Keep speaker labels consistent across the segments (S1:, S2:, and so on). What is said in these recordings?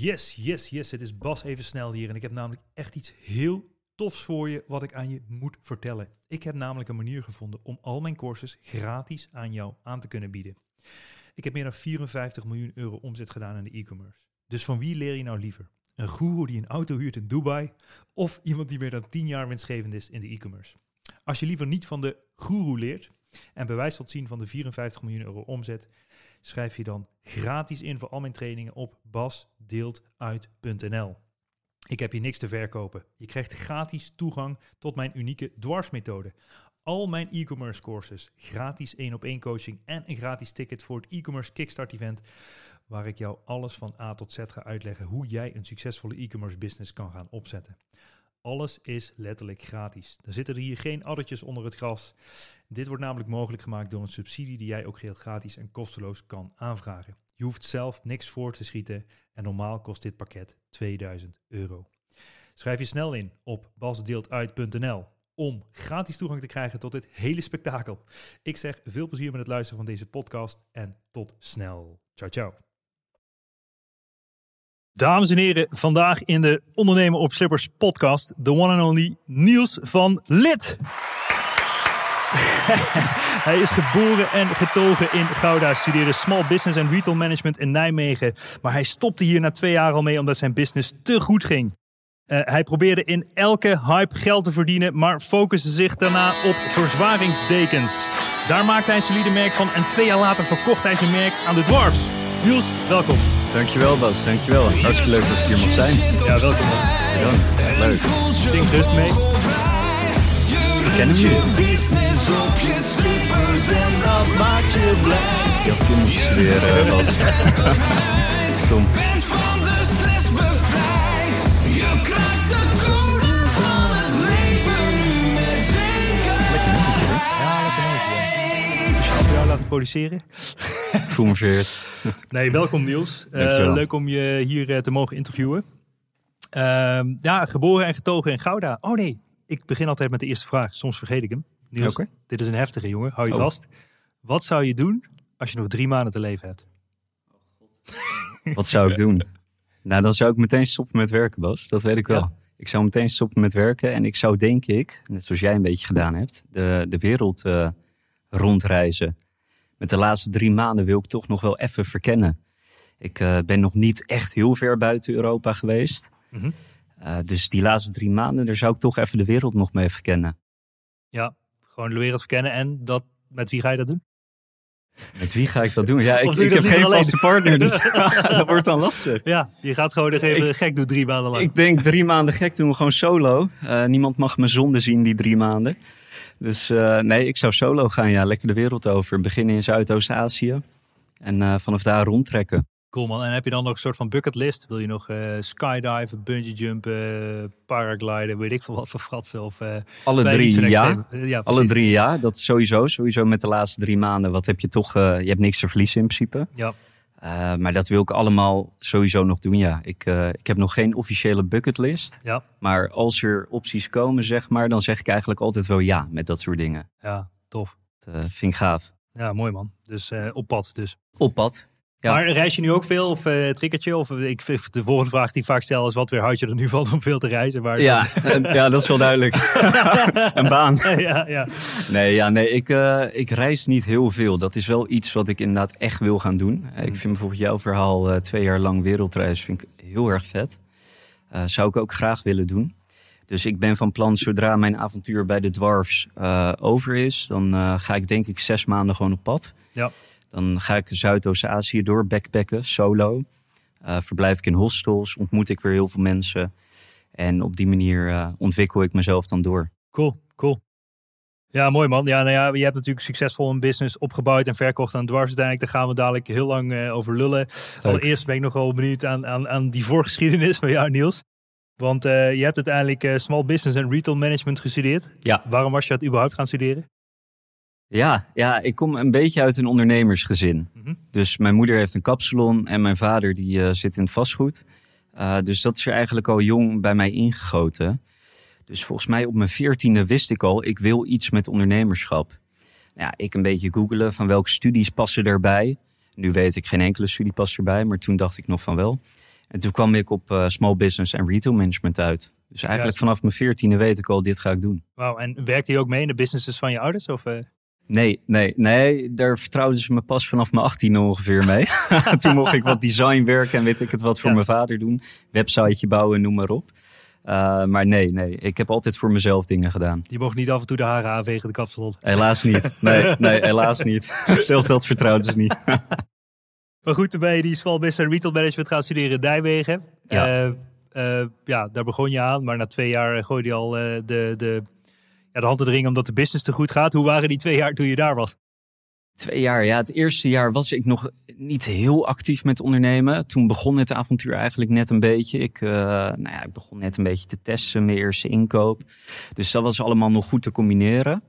S1: Yes, yes, yes. Het is Bas even snel hier en ik heb namelijk echt iets heel tofs voor je wat ik aan je moet vertellen. Ik heb namelijk een manier gevonden om al mijn courses gratis aan jou aan te kunnen bieden. Ik heb meer dan 54 miljoen euro omzet gedaan in de e-commerce. Dus van wie leer je nou liever? Een guru die een auto huurt in Dubai of iemand die meer dan 10 jaar winstgevend is in de e-commerce? Als je liever niet van de guru leert en bewijs wilt zien van de 54 miljoen euro omzet, schrijf je dan gratis in voor al mijn trainingen op basdeeltuit.nl. Ik heb hier niks te verkopen. Je krijgt gratis toegang tot mijn unieke dwarsmethode. Al mijn e-commerce courses, gratis één op één coaching en een gratis ticket voor het e-commerce kickstart event, waar ik jou alles van A tot Z ga uitleggen hoe jij een succesvolle e-commerce business kan gaan opzetten. Alles is letterlijk gratis. Er zitten er hier geen addertjes onder het gras. Dit wordt namelijk mogelijk gemaakt door een subsidie die jij ook geheel gratis en kosteloos kan aanvragen. Je hoeft zelf niks voor te schieten en normaal kost dit pakket 2000 euro. Schrijf je snel in op basdeeltuit.nl om gratis toegang te krijgen tot dit hele spektakel. Ik zeg veel plezier met het luisteren van deze podcast en tot snel. Ciao, ciao. Dames en heren, vandaag in de Ondernemen op Slippers podcast, de one and only Niels van Lid. Hij is geboren en getogen in Gouda, studeerde Small Business en Retail Management in Nijmegen. Maar hij stopte hier na twee jaar al mee omdat zijn business te goed ging. Uh, hij probeerde in elke hype geld te verdienen, maar focuste zich daarna op verzwaringsdekens. Daar maakte hij een solide merk van en twee jaar later verkocht hij zijn merk aan de Dwarfs. Niels, welkom.
S2: Dankjewel Bas, dankjewel. Hartstikke leuk dat ik hier mag zijn.
S1: Ja, welkom.
S2: Bedankt, leuk.
S1: Zing rust mee.
S2: Ik ken hem niet. business op je slippers en dat maakt je blij. Had kunnen moeten studeren, Bas. Stom. Bent van de stress bevrijd. Je kraakt de code van het leven nu met zekerheid. Lekker
S1: Ja, nummertje. Zal ik jou laten produceren?
S2: Ik voel me vereerd.
S1: Nee, welkom Niels. Uh, leuk om je hier uh, te mogen interviewen. Uh, ja, geboren en getogen in Gouda. Oh nee, ik begin altijd met de eerste vraag. Soms vergeet ik hem. Niels, okay. dit is een heftige jongen. Hou je oh. vast. Wat zou je doen als je nog drie maanden te leven hebt?
S2: Wat zou ik doen? Nou, dan zou ik meteen stoppen met werken, Bas. Dat weet ik wel. Ja. Ik zou meteen stoppen met werken. En ik zou, denk ik, net zoals jij een beetje gedaan hebt, de, de wereld uh, rondreizen. Met de laatste drie maanden wil ik toch nog wel even verkennen. Ik uh, ben nog niet echt heel ver buiten Europa geweest. Mm -hmm. Uh, dus die laatste drie maanden, daar zou ik toch even de wereld nog mee verkennen.
S1: Ja, gewoon de wereld verkennen. En dat, met wie ga je dat doen?
S2: Met wie ga ik dat doen? Ja, ik, ik heb geen vaste partner, dus dat wordt dan lastig.
S1: Ja, je gaat gewoon even gek doen drie maanden lang.
S2: Ik denk drie maanden gek doen, gewoon solo. Uh, niemand mag mijn zonde zien die drie maanden. Dus uh, nee, ik zou solo gaan, ja, lekker de wereld over. Beginnen in Zuidoost-Azië en uh, vanaf daar rondtrekken.
S1: Cool man. En heb je dan nog een soort van bucketlist? Wil je nog uh, skydiven, bungee jumpen, paragliden, weet ik veel wat voor fratsen? Of,
S2: Alle drie ja. ja Alle drie ja, dat sowieso. Sowieso met de laatste drie maanden. Wat heb je toch, je hebt niks te verliezen in principe.
S1: Ja.
S2: Maar dat wil ik allemaal sowieso nog doen, ja. Ik, ik heb nog geen officiële bucketlist.
S1: Ja.
S2: Maar als er opties komen, zeg maar, dan zeg ik eigenlijk altijd wel ja met dat soort dingen.
S1: Ja, tof.
S2: Dat vind ik gaaf.
S1: Ja, mooi man. Dus op pad dus.
S2: Op pad,
S1: ja. Maar reis je nu ook veel of uh, trikkertje? Of ik de volgende vraag die vaak stel is wat weer houd je er nu van om veel te reizen? Maar
S2: ja, ja, dat is wel duidelijk. een baan.
S1: Ja, ja.
S2: Nee, ja, nee ik, uh, ik reis niet heel veel. Dat is wel iets wat ik inderdaad echt wil gaan doen. Ik mm. vind bijvoorbeeld jouw verhaal uh, twee jaar lang wereldreis vind ik heel erg vet. zou ik ook graag willen doen. Dus ik ben van plan, zodra mijn avontuur bij de Dwarfs over is, dan ga ik denk ik zes maanden gewoon op pad.
S1: Ja.
S2: Dan ga ik Zuidoost-Azië door, backpacken, solo. Uh, verblijf ik in hostels, ontmoet ik weer heel veel mensen. En op die manier uh, ontwikkel ik mezelf dan door.
S1: Cool, cool. Ja, mooi man. Ja, nou ja, je hebt natuurlijk succesvol een business opgebouwd en verkocht aan dwars. Uiteindelijk, daar gaan we dadelijk heel lang uh, over lullen. Allereerst ben ik nog wel benieuwd aan, aan, aan die voorgeschiedenis van jou, Niels. Want je hebt uiteindelijk small business en retail management gestudeerd.
S2: Ja.
S1: Waarom was je dat überhaupt gaan studeren?
S2: Ja, ja, ik kom een beetje uit een ondernemersgezin. Mhm. Dus mijn moeder heeft een kapsalon en mijn vader die uh, zit in het vastgoed. Uh, dus dat is er eigenlijk al jong bij mij ingegoten. Dus volgens mij op mijn veertiende wist ik al, ik wil iets met ondernemerschap. Ja, ik een beetje googelen van welke studies passen erbij. Nu weet ik geen enkele studie past erbij, maar toen dacht ik nog van wel. En toen kwam ik op small business en retail management uit. Dus eigenlijk vanaf mijn veertiende weet ik al, dit ga ik doen.
S1: Wauw, en werkte je ook mee in de businesses van je ouders? Of,
S2: Nee, nee, nee. Daar vertrouwden ze me pas vanaf mijn 18 ongeveer mee. Toen mocht ik wat design werken en weet ik het wat voor mijn vader doen. Websiteje bouwen, noem maar op. Uh, maar nee, nee. Ik heb altijd voor mezelf dingen gedaan.
S1: Je mocht niet af en toe de haren aanvegen de kapsalon.
S2: Helaas niet. Nee, nee helaas niet. Zelfs dat vertrouwden ze niet.
S1: maar goed, toen ben je die small business retail management gaan studeren in Nijmegen. Ja. Uh, uh, ja, daar begon je aan. Maar na twee jaar gooide je al de, de ja, de hand te omdat de business te goed gaat. Hoe waren die twee jaar toen je daar was?
S2: Twee jaar, ja. Het eerste jaar was ik nog niet heel actief met ondernemen. Toen begon het avontuur eigenlijk net een beetje. Ik, uh, nou ja, ik begon net een beetje te testen, mijn eerste inkoop. Dus dat was allemaal nog goed te combineren.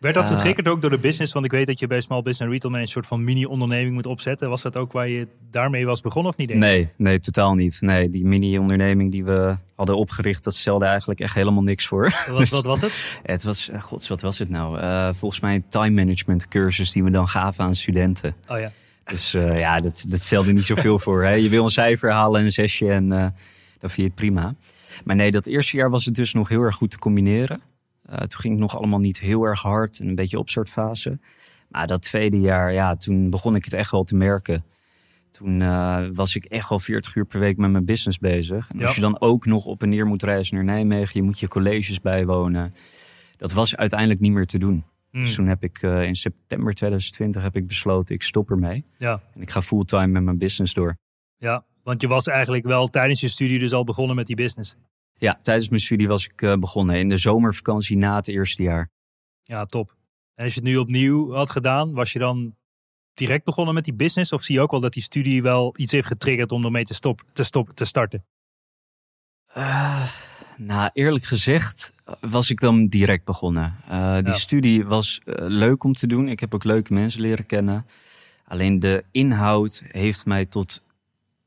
S1: Werd dat eh, getriggerd ook door de business? Want ik weet dat je bij Small Business en Retail een soort van mini-onderneming moet opzetten. Was dat ook waar je daarmee was begonnen of niet?
S2: Nee, nee, totaal niet. Nee, die mini-onderneming die we hadden opgericht, dat stelde eigenlijk echt helemaal niks voor.
S1: Wat, wat was het?
S2: het was, eh, gods, wat was het nou? Uh, volgens mij een time management cursus die we dan gaven aan studenten.
S1: Oh ja.
S2: Dus ja, dat, dat stelde niet zoveel voor. Hè? Je wil een cijfer halen, een zesje en dan vind je het prima. Maar nee, dat eerste jaar was het dus nog heel erg goed te combineren. Uh, toen ging het nog allemaal niet heel erg hard en een beetje opstartfase. Maar dat tweede jaar, ja, toen begon ik het echt wel te merken. Toen uh, was ik echt al 40 uur per week met mijn business bezig. En als je dan ook nog op en neer moet reizen naar Nijmegen, je moet je colleges bijwonen. Dat was uiteindelijk niet meer te doen. Hmm. Dus toen heb ik uh, in september 2020 heb ik besloten, ik stop ermee.
S1: Ja.
S2: En ik ga fulltime met mijn business door.
S1: Ja, want je was eigenlijk wel tijdens je studie dus al begonnen met die business.
S2: Ja, tijdens mijn studie was ik uh, begonnen. In de zomervakantie na het eerste jaar.
S1: Ja, top. En als je het nu opnieuw had gedaan, was je dan direct begonnen met die business? Of zie je ook wel dat die studie wel iets heeft getriggerd om ermee te, stop, te, stop, te starten?
S2: Uh, nou, eerlijk gezegd was ik dan direct begonnen. Uh, die studie was leuk om te doen. Ik heb ook leuke mensen leren kennen. Alleen de inhoud heeft mij tot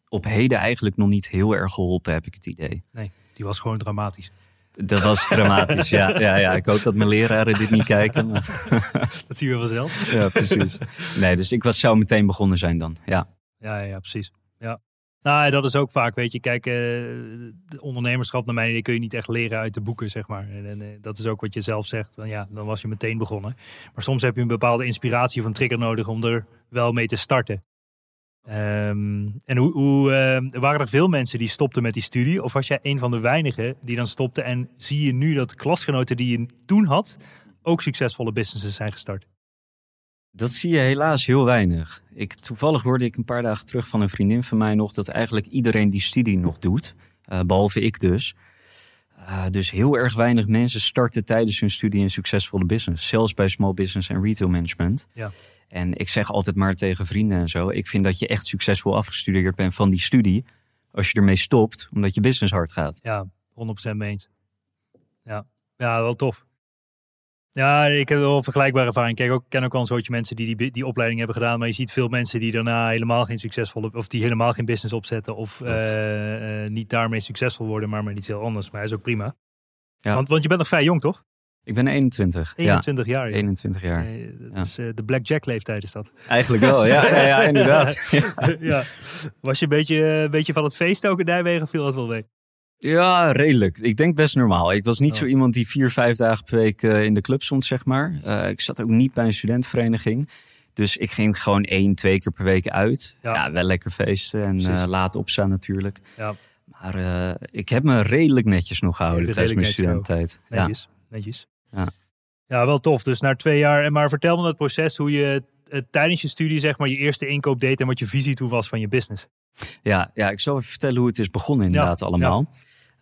S2: op heden eigenlijk nog niet heel erg geholpen, heb ik het idee.
S1: Nee. Die was gewoon dramatisch.
S2: Dat was dramatisch, ja. ja, ja. Ik hoop dat mijn leraren dit niet kijken.
S1: Dat zien we vanzelf.
S2: Ja, precies. Nee, dus ik was, zou meteen begonnen zijn dan, ja.
S1: Ja, ja, precies. Ja. Nou, dat is ook vaak, weet je, kijk, uh, ondernemerschap naar mij kun je niet echt leren uit de boeken, zeg maar. En, en uh, dat is ook wat je zelf zegt, van, ja, dan was je meteen begonnen. Maar soms heb je een bepaalde inspiratie of een trigger nodig om er wel mee te starten. Ehm, en hoe, hoe uh, waren er veel mensen die stopten met die studie? Of was jij een van de weinigen die dan stopte? En zie je nu dat klasgenoten die je toen had ook succesvolle businesses zijn gestart?
S2: Dat zie je helaas heel weinig. Ik, toevallig hoorde ik een paar dagen terug van een vriendin van mij nog dat eigenlijk iedereen die studie nog doet, uh, behalve ik dus. Uh, dus heel erg weinig mensen starten tijdens hun studie een succesvolle business. Zelfs bij small business en retail management.
S1: Ja.
S2: En ik zeg altijd maar tegen vrienden en zo. Ik vind dat je echt succesvol afgestudeerd bent van die studie. Als je ermee stopt, omdat je business hard gaat.
S1: Ja, 100% mee eens. Ja, ja wel tof. Ja, ik heb wel vergelijkbare ervaring. Kijk, ook, ken ook al een soortje mensen die, die die opleiding hebben gedaan. Maar je ziet veel mensen die daarna helemaal geen succesvolle... of die helemaal geen business opzetten. Of uh, uh, niet daarmee succesvol worden, maar met iets heel anders. Maar hij is ook prima. Ja. Want, want je bent nog vrij jong, toch?
S2: Ik ben 21.
S1: 21 jaar.
S2: 21 jaar.
S1: dat is uh, de blackjack leeftijd is dat.
S2: Eigenlijk wel, ja, ja, ja inderdaad.
S1: ja. Was je een beetje, een beetje van het feest ook in Nijmegen? Viel dat wel mee?
S2: Ja, redelijk. Ik denk best normaal. Ik was niet oh. zo iemand die vier, vijf dagen per week uh, in de club stond, zeg maar. Uh, ik zat ook niet bij een studentenvereniging. Dus ik ging gewoon één, twee keer per week uit. Ja, ja wel lekker feesten en uh, laat opstaan natuurlijk.
S1: Ja.
S2: Maar ik heb me redelijk netjes nog gehouden tijdens mijn studententijd.
S1: Netjes, ja. netjes. Ja. ja, wel tof. Dus na twee jaar. Maar vertel me dat proces hoe je tijdens je studie zeg maar je eerste inkoop deed en wat je visie toen was van je business.
S2: Ja, ja ik zal even vertellen hoe het is begonnen inderdaad allemaal.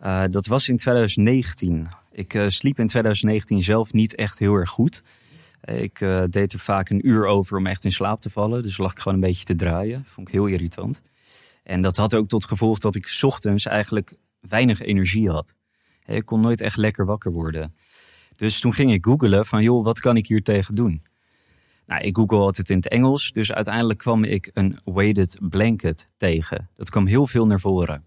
S2: Uh, dat was in 2019. Ik uh, sliep in 2019 zelf niet echt heel erg goed. Ik uh, deed er vaak een uur over om echt in slaap te vallen. Dus lag ik gewoon een beetje te draaien. Vond ik heel irritant. En dat had ook tot gevolg dat ik ochtends eigenlijk weinig energie had. Ik kon nooit echt lekker wakker worden. Dus toen ging ik googelen van, joh, wat kan ik hier tegen doen? Nou, ik google altijd in het Engels, dus uiteindelijk kwam ik een weighted blanket tegen. Dat kwam heel veel naar voren.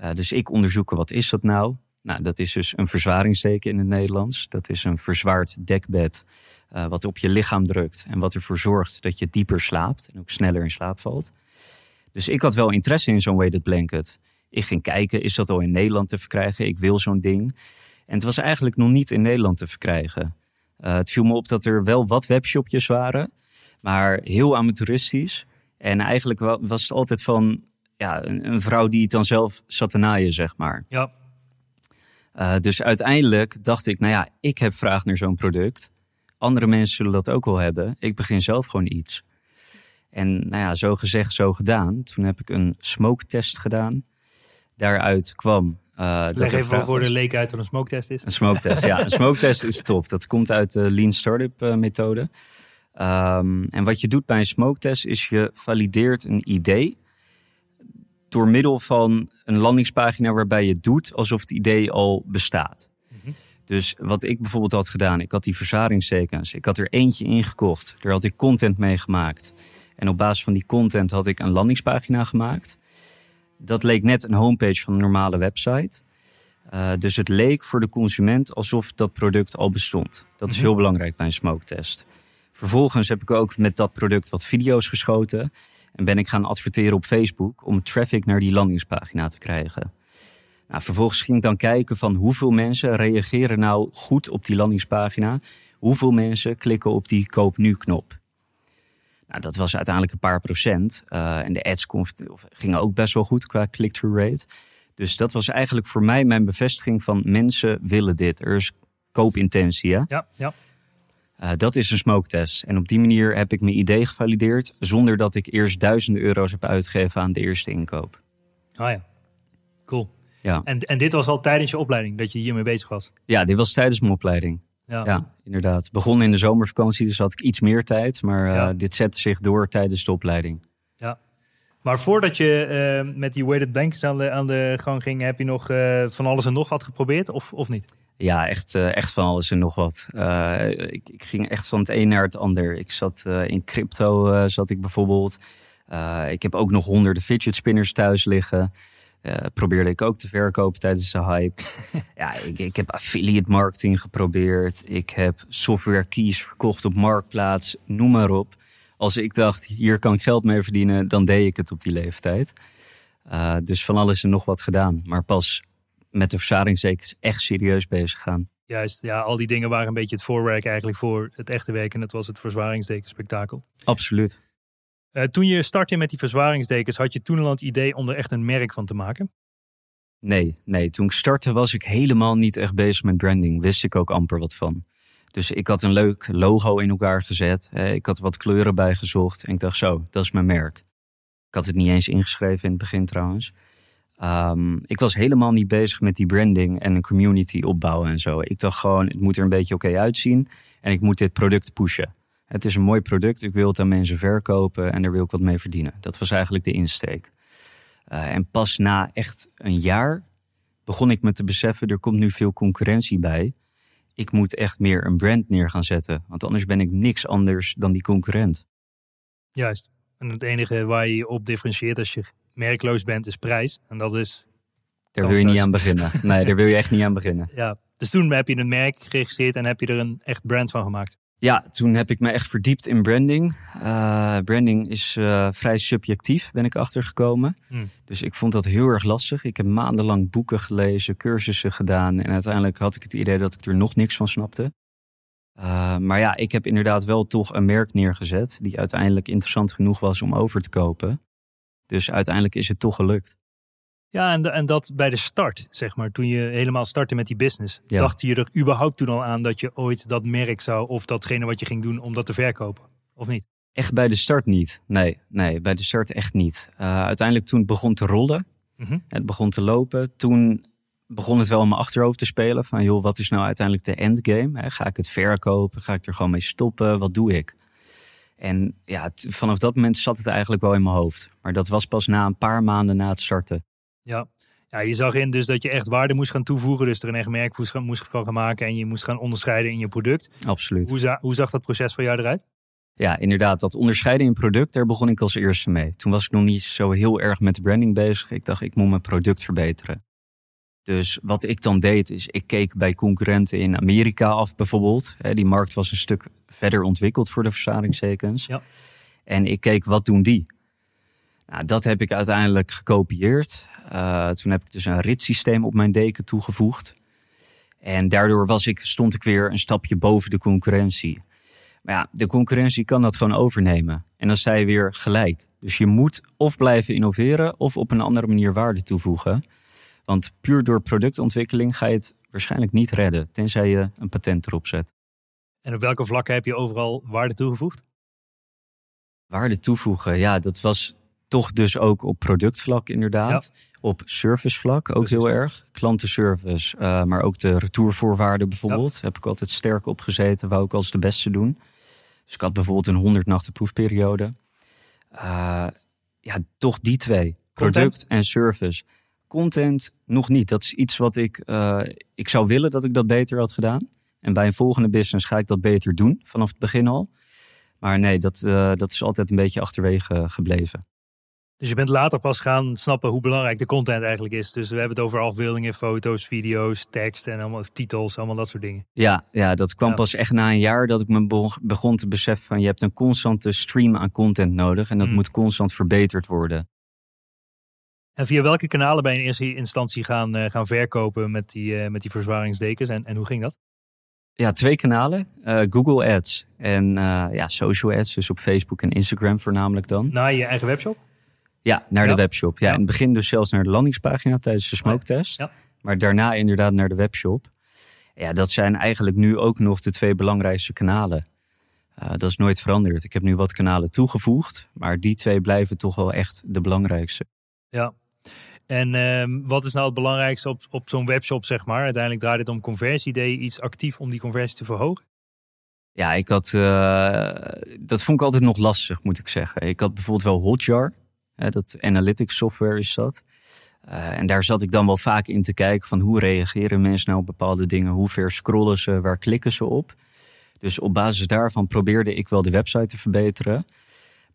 S2: Uh, dus ik onderzoeken, wat is dat nou? Nou, dat is dus een verzwaringsteken in het Nederlands. Dat is een verzwaard dekbed uh, wat op je lichaam drukt en wat ervoor zorgt dat je dieper slaapt en ook sneller in slaap valt. Dus ik had wel interesse in zo'n weighted blanket. Ik ging kijken, is dat al in Nederland te verkrijgen? Ik wil zo'n ding. En het was eigenlijk nog niet in Nederland te verkrijgen. Uh, het viel me op dat er wel wat webshopjes waren, maar heel amateuristisch. En eigenlijk was het altijd van ja, een, een vrouw die het dan zelf zat te naaien, zeg maar.
S1: Ja.
S2: Uh, dus uiteindelijk dacht ik, nou ja, ik heb vraag naar zo'n product. Andere mensen zullen dat ook wel hebben. Ik begin zelf gewoon iets. En nou ja, zo gezegd, zo gedaan. Toen heb ik een smoke test gedaan. Daaruit kwam.
S1: Uh, Leg even wel voor de leek uit wat een smoke test is.
S2: Een smoke test, ja. Een smoke test is top. Dat komt uit de Lean Startup uh, methode. Um, en wat je doet bij een smoke test is je valideert een idee door middel van een landingspagina waarbij je doet alsof het idee al bestaat. Mhm. Dus wat ik bijvoorbeeld had gedaan, ik had die verzadigingstekens, ik had er eentje ingekocht, daar had ik content mee gemaakt. En op basis van die content had ik een landingspagina gemaakt. Dat leek net een homepage van een normale website. Uh, dus het leek voor de consument alsof dat product al bestond. Dat is mhm. heel belangrijk bij een smoke test. Vervolgens heb ik ook met dat product wat video's geschoten. En ben ik gaan adverteren op Facebook om traffic naar die landingspagina te krijgen. Nou, vervolgens ging ik dan kijken van hoeveel mensen reageren nou goed op die landingspagina. Hoeveel mensen klikken op die koop nu knop. Nou, dat was uiteindelijk een paar procent. Uh, en de ads gingen ook best wel goed qua click-through rate. Dus dat was eigenlijk voor mij mijn bevestiging van mensen willen dit. Er is koopintentie. Hè?
S1: Ja, ja.
S2: Uh, dat is een smoke test. En op die manier heb ik mijn idee gevalideerd zonder dat ik eerst duizenden euro's heb uitgegeven aan de eerste inkoop.
S1: Ah ja, cool. Ja. En, en dit was al tijdens je opleiding dat je hiermee bezig was?
S2: Ja, dit was tijdens mijn opleiding. Ja, ja inderdaad. Begon in de zomervakantie, dus had ik iets meer tijd. Maar uh, dit zette zich door tijdens de opleiding.
S1: Ja. Maar voordat je uh, met die weighted banks aan de, aan de gang ging, heb je nog van alles en nog wat geprobeerd of, of niet?
S2: Ja, echt, uh, echt van alles en nog wat. Uh, ik, ik, ging echt van het een naar het ander. Ik zat uh, in crypto, zat ik bijvoorbeeld. ik heb ook nog honderden fidget spinners thuis liggen. probeerde ik ook te verkopen tijdens de hype. ja, ik, ik, heb affiliate marketing geprobeerd. Ik heb software keys verkocht op Marktplaats. Noem maar op. Als ik dacht, hier kan ik geld mee verdienen, dan deed ik het op die leeftijd. dus van alles en nog wat gedaan. Maar pas met de verzadigingstekens echt serieus bezig gaan.
S1: Juist, ja, al die dingen waren een beetje het voorwerk eigenlijk voor het echte werk. En dat was het verzwaringsdekenspektakel.
S2: Absoluut.
S1: Uh, toen je startte met die verzwaringsdekens, had je toen al het idee om er echt een merk van te maken?
S2: Nee, nee. Toen ik startte was ik helemaal niet echt bezig met branding. Wist ik ook amper wat van. Dus ik had een leuk logo in elkaar gezet. Ik had wat kleuren bijgezocht. En ik dacht zo, dat is mijn merk. Ik had het niet eens ingeschreven in het begin trouwens. Um, ik was helemaal niet bezig met die branding en een community opbouwen en zo. Ik dacht gewoon, het moet er een beetje oké uitzien en ik moet dit product pushen. Het is een mooi product, ik wil het aan mensen verkopen en daar wil ik wat mee verdienen. Dat was eigenlijk de insteek. Uh, en pas na echt een jaar begon ik me te beseffen, er komt nu veel concurrentie bij. Ik moet echt meer een brand neer gaan zetten, want anders ben ik niks anders dan die concurrent.
S1: Juist. En het enige waar je je op differentieert als je merkloos bent, is prijs. En dat is.
S2: Daar wil je niet aan beginnen. Nee, daar wil je echt niet aan beginnen.
S1: Ja, dus toen heb je een merk geregistreerd en heb je er een echt brand van gemaakt.
S2: Ja, toen heb ik me echt verdiept in branding. Uh, branding is uh, vrij subjectief, ben ik achtergekomen. Hmm. Dus ik vond dat heel erg lastig. Ik heb maandenlang boeken gelezen, cursussen gedaan. En uiteindelijk had ik het idee dat ik er nog niks van snapte. Uh, maar ja, ik heb inderdaad wel toch een merk neergezet. die uiteindelijk interessant genoeg was om over te kopen. Dus uiteindelijk is het toch gelukt.
S1: Ja, en, en dat bij de start, zeg maar, toen je helemaal startte met die business. Dacht je er überhaupt toen al aan dat je ooit dat merk zou, of datgene wat je ging doen, om dat te verkopen? Of niet?
S2: Echt bij de start niet. Nee, nee bij de start echt niet. Uh, uiteindelijk toen het begon te rollen, mm het begon te lopen, toen begon het wel in mijn achterhoofd te spelen. Van joh, wat is nou uiteindelijk de endgame? Ga ik het verkopen? Ga ik er gewoon mee stoppen? Wat doe ik? En ja, vanaf dat moment zat het eigenlijk wel in mijn hoofd. Maar dat was pas na een paar maanden na het starten.
S1: Ja. ja, je zag in dus dat je echt waarde moest gaan toevoegen. Dus er een echt merk moest van gaan maken. En je moest gaan onderscheiden in je product.
S2: Absoluut.
S1: Hoe, hoe zag dat proces voor jou eruit?
S2: Ja, inderdaad. Dat onderscheiden in product, daar begon ik als eerste mee. Toen was ik nog niet zo heel erg met de branding bezig. Ik dacht, ik moet mijn product verbeteren. Dus wat ik dan deed, is ik keek bij concurrenten in Amerika af bijvoorbeeld. Die markt was een stuk verder ontwikkeld voor de verzadigingstekens. Ja. En ik keek, wat doen die? Nou, dat heb ik uiteindelijk gekopieerd. Uh, toen heb ik dus een ritssysteem op mijn deken toegevoegd. En daardoor was ik, stond ik weer een stapje boven de concurrentie. Maar ja, de concurrentie kan dat gewoon overnemen. En dan sta je weer gelijk. Dus je moet of blijven innoveren of op een andere manier waarde toevoegen. Want puur door productontwikkeling ga je het waarschijnlijk niet redden, tenzij je een patent erop zet.
S1: En op welke vlakken heb je overal waarde toegevoegd?
S2: Waarde toevoegen, ja, dat was toch dus ook op productvlak inderdaad. Op servicevlak ook heel erg. Klantenservice, uh, maar ook de retourvoorwaarden bijvoorbeeld. Heb ik altijd sterk op gezeten, wou ik als de beste doen. Dus ik had bijvoorbeeld een 100 nachten proefperiode. Uh, ja, toch die twee. Product en service. Content nog niet. Dat is iets wat ik, uh, ik zou willen dat ik dat beter had gedaan. En bij een volgende business ga ik dat beter doen, vanaf het begin al. Maar nee, dat, uh, dat is altijd een beetje achterwege gebleven.
S1: Dus je bent later pas gaan snappen hoe belangrijk de content eigenlijk is. Dus we hebben het over afbeeldingen, foto's, video's, tekst en allemaal titels, allemaal dat soort dingen.
S2: Ja, ja dat kwam pas echt na een jaar dat ik me begon te beseffen van je hebt een constante stream aan content nodig en dat mm. moet constant verbeterd worden.
S1: En via welke kanalen ben je in eerste instantie gaan, uh, gaan verkopen met die, uh, met die verzwaringsdekens en, en hoe ging dat?
S2: Ja, twee kanalen. Uh, Google Ads en ja, social ads, dus op Facebook en Instagram voornamelijk dan.
S1: Naar je eigen webshop?
S2: Ja, naar de webshop. Ja, in het begin dus zelfs naar de landingspagina tijdens de smoke test. Ja. Maar daarna inderdaad naar de webshop. Ja, dat zijn eigenlijk nu ook nog de twee belangrijkste kanalen. Uh, dat is nooit veranderd. Ik heb nu wat kanalen toegevoegd, maar die twee blijven toch wel echt de belangrijkste.
S1: Ja. En uh, wat is nou het belangrijkste op, op zo'n webshop, zeg maar? Uiteindelijk draait het om conversie. Deed iets actief om die conversie te verhogen?
S2: Ja, ik had, uh, dat vond ik altijd nog lastig, moet ik zeggen. Ik had bijvoorbeeld wel Hotjar dat analytics software is dat. Uh, en daar zat ik dan wel vaak in te kijken van hoe reageren mensen nou op bepaalde dingen, hoe ver scrollen ze, waar klikken ze op. Dus op basis daarvan probeerde ik wel de website te verbeteren.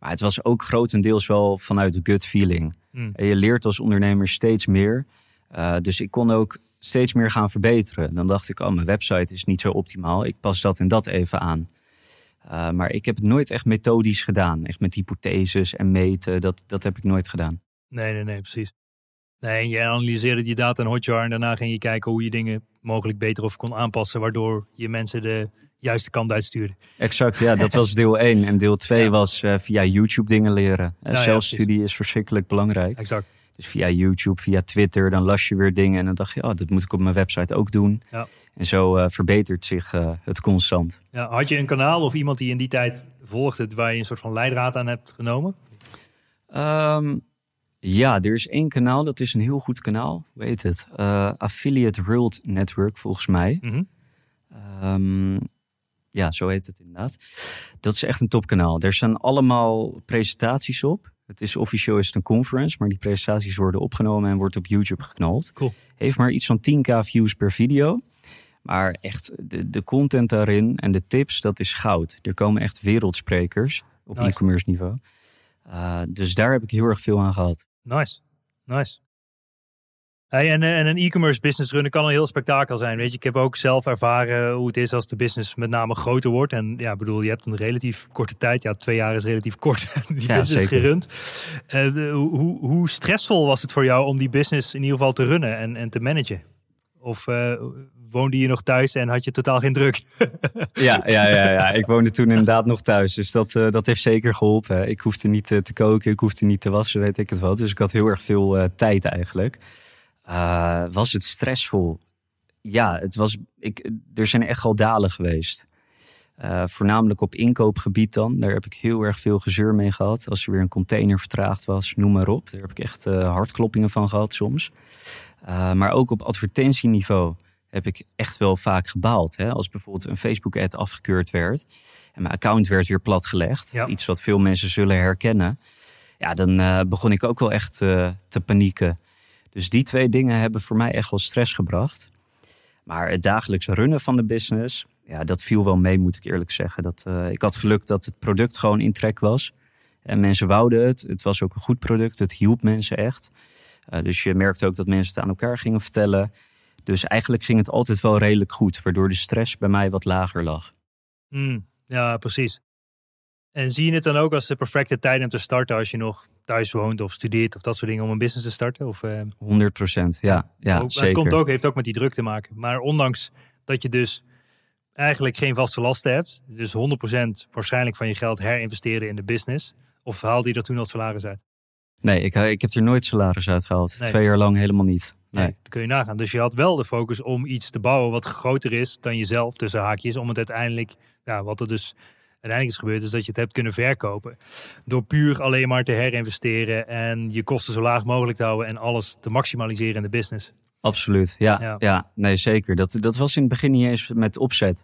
S2: Maar het was ook grotendeels wel vanuit de gut feeling. Hmm. En je leert als ondernemer steeds meer. Uh, dus ik kon ook steeds meer gaan verbeteren. Dan dacht ik, oh, mijn website is niet zo optimaal. Ik pas dat en dat even aan. Uh, maar ik heb het nooit echt methodisch gedaan. Echt met hypotheses en meten. Dat, dat heb ik nooit gedaan.
S1: Nee, nee, nee, precies. Nee, en je analyseerde die data in Hotjar en daarna ging je kijken hoe je dingen mogelijk beter of kon aanpassen, waardoor je mensen de juiste kant uitstuurde.
S2: Exact, ja, dat was deel 1. En deel 2 was uh, via YouTube dingen leren. Uh, zelfstudie is verschrikkelijk belangrijk.
S1: Exact.
S2: Dus via YouTube, via Twitter, dan las je weer dingen en dan dacht je, oh, dat moet ik op mijn website ook doen. Ja. En zo uh, verbetert zich uh, het constant.
S1: Ja, had je een kanaal of iemand die in die tijd volgde waar je een soort van leidraad aan hebt genomen?
S2: Um, ja, er is één kanaal, dat is een heel goed kanaal. Hoe heet het? Uh, Affiliate World Network, volgens mij. Mm -hmm. um, ja, zo heet het inderdaad. Dat is echt een topkanaal. Er staan allemaal presentaties op. Het is officieel is het een conference, maar die presentaties worden opgenomen en wordt op YouTube geknald.
S1: Cool.
S2: Heeft maar iets van 10k views per video. Maar echt, de, de content daarin en de tips, dat is goud. Er komen echt wereldsprekers op e-commerce niveau. Uh, dus daar heb ik heel erg veel aan gehad.
S1: Nice, nice. Hey, en, eh, en, een e-commerce business runnen kan een heel spektakel zijn. Weet je, ik heb ook zelf ervaren hoe het is als de business met name groter wordt. En ja, bedoel, je hebt een relatief korte tijd. Ja, twee jaar is relatief kort. die ja, business zeker. gerund. Uh, hoe, hoe stressvol was het voor jou om die business in ieder geval te runnen en, en te managen? Of uh, woonde je nog thuis en had je totaal geen druk?
S2: ja, ja, ja, ja, ik woonde toen inderdaad nog thuis. Dus dat, uh, dat heeft zeker geholpen. Ik hoefde niet te koken, ik hoefde niet te wassen, weet ik het wel. Dus ik had heel erg veel tijd eigenlijk. Uh, was het stressvol? Ja, het was, ik, er zijn echt al dalen geweest. Uh, voornamelijk op inkoopgebied dan. Daar heb ik heel erg veel gezeur mee gehad. Als er weer een container vertraagd was, noem maar op. Daar heb ik echt uh, hartkloppingen van gehad soms. maar ook op advertentieniveau heb ik echt wel vaak gebaald. Hè? Als bijvoorbeeld een Facebook-ad afgekeurd werd en mijn account werd weer platgelegd. Ja. Iets wat veel mensen zullen herkennen. Ja, dan begon ik ook wel echt te panieken. Dus die twee dingen hebben voor mij echt wel stress gebracht. Maar het dagelijkse runnen van de business, ja, dat viel wel mee, moet ik eerlijk zeggen. Dat, uh, ik had geluk dat het product gewoon in trek was. En mensen wouden het. Het was ook een goed product. Het hielp mensen echt. Uh, dus je merkte ook dat mensen het aan elkaar gingen vertellen. Dus eigenlijk ging het altijd wel redelijk goed, waardoor de stress bij mij wat lager lag.
S1: Mm, ja, precies. En zie je het dan ook als de perfecte tijd om te starten als je nog thuis woont of studeert of dat soort dingen om een business te starten? Of, uh,
S2: 100 procent, ja. ja
S1: ook,
S2: zeker.
S1: Het komt ook, heeft ook met die druk te maken. Maar ondanks dat je dus eigenlijk geen vaste lasten hebt, dus 100% waarschijnlijk van je geld herinvesteren in de business, of haalde je er toen al salaris uit?
S2: Nee, ik, ik heb er nooit salaris uitgehaald. Nee. Twee jaar lang helemaal niet. Nee. nee.
S1: dat kun je nagaan. Dus je had wel de focus om iets te bouwen wat groter is dan jezelf, tussen haakjes, om het uiteindelijk, ja, wat er dus uiteindelijk is gebeurd, is dat je het hebt kunnen verkopen. Door puur alleen maar te herinvesteren en je kosten zo laag mogelijk te houden en alles te maximaliseren in de business.
S2: Absoluut, ja. ja. nee, zeker. Dat, dat was in het begin niet eens met opzet.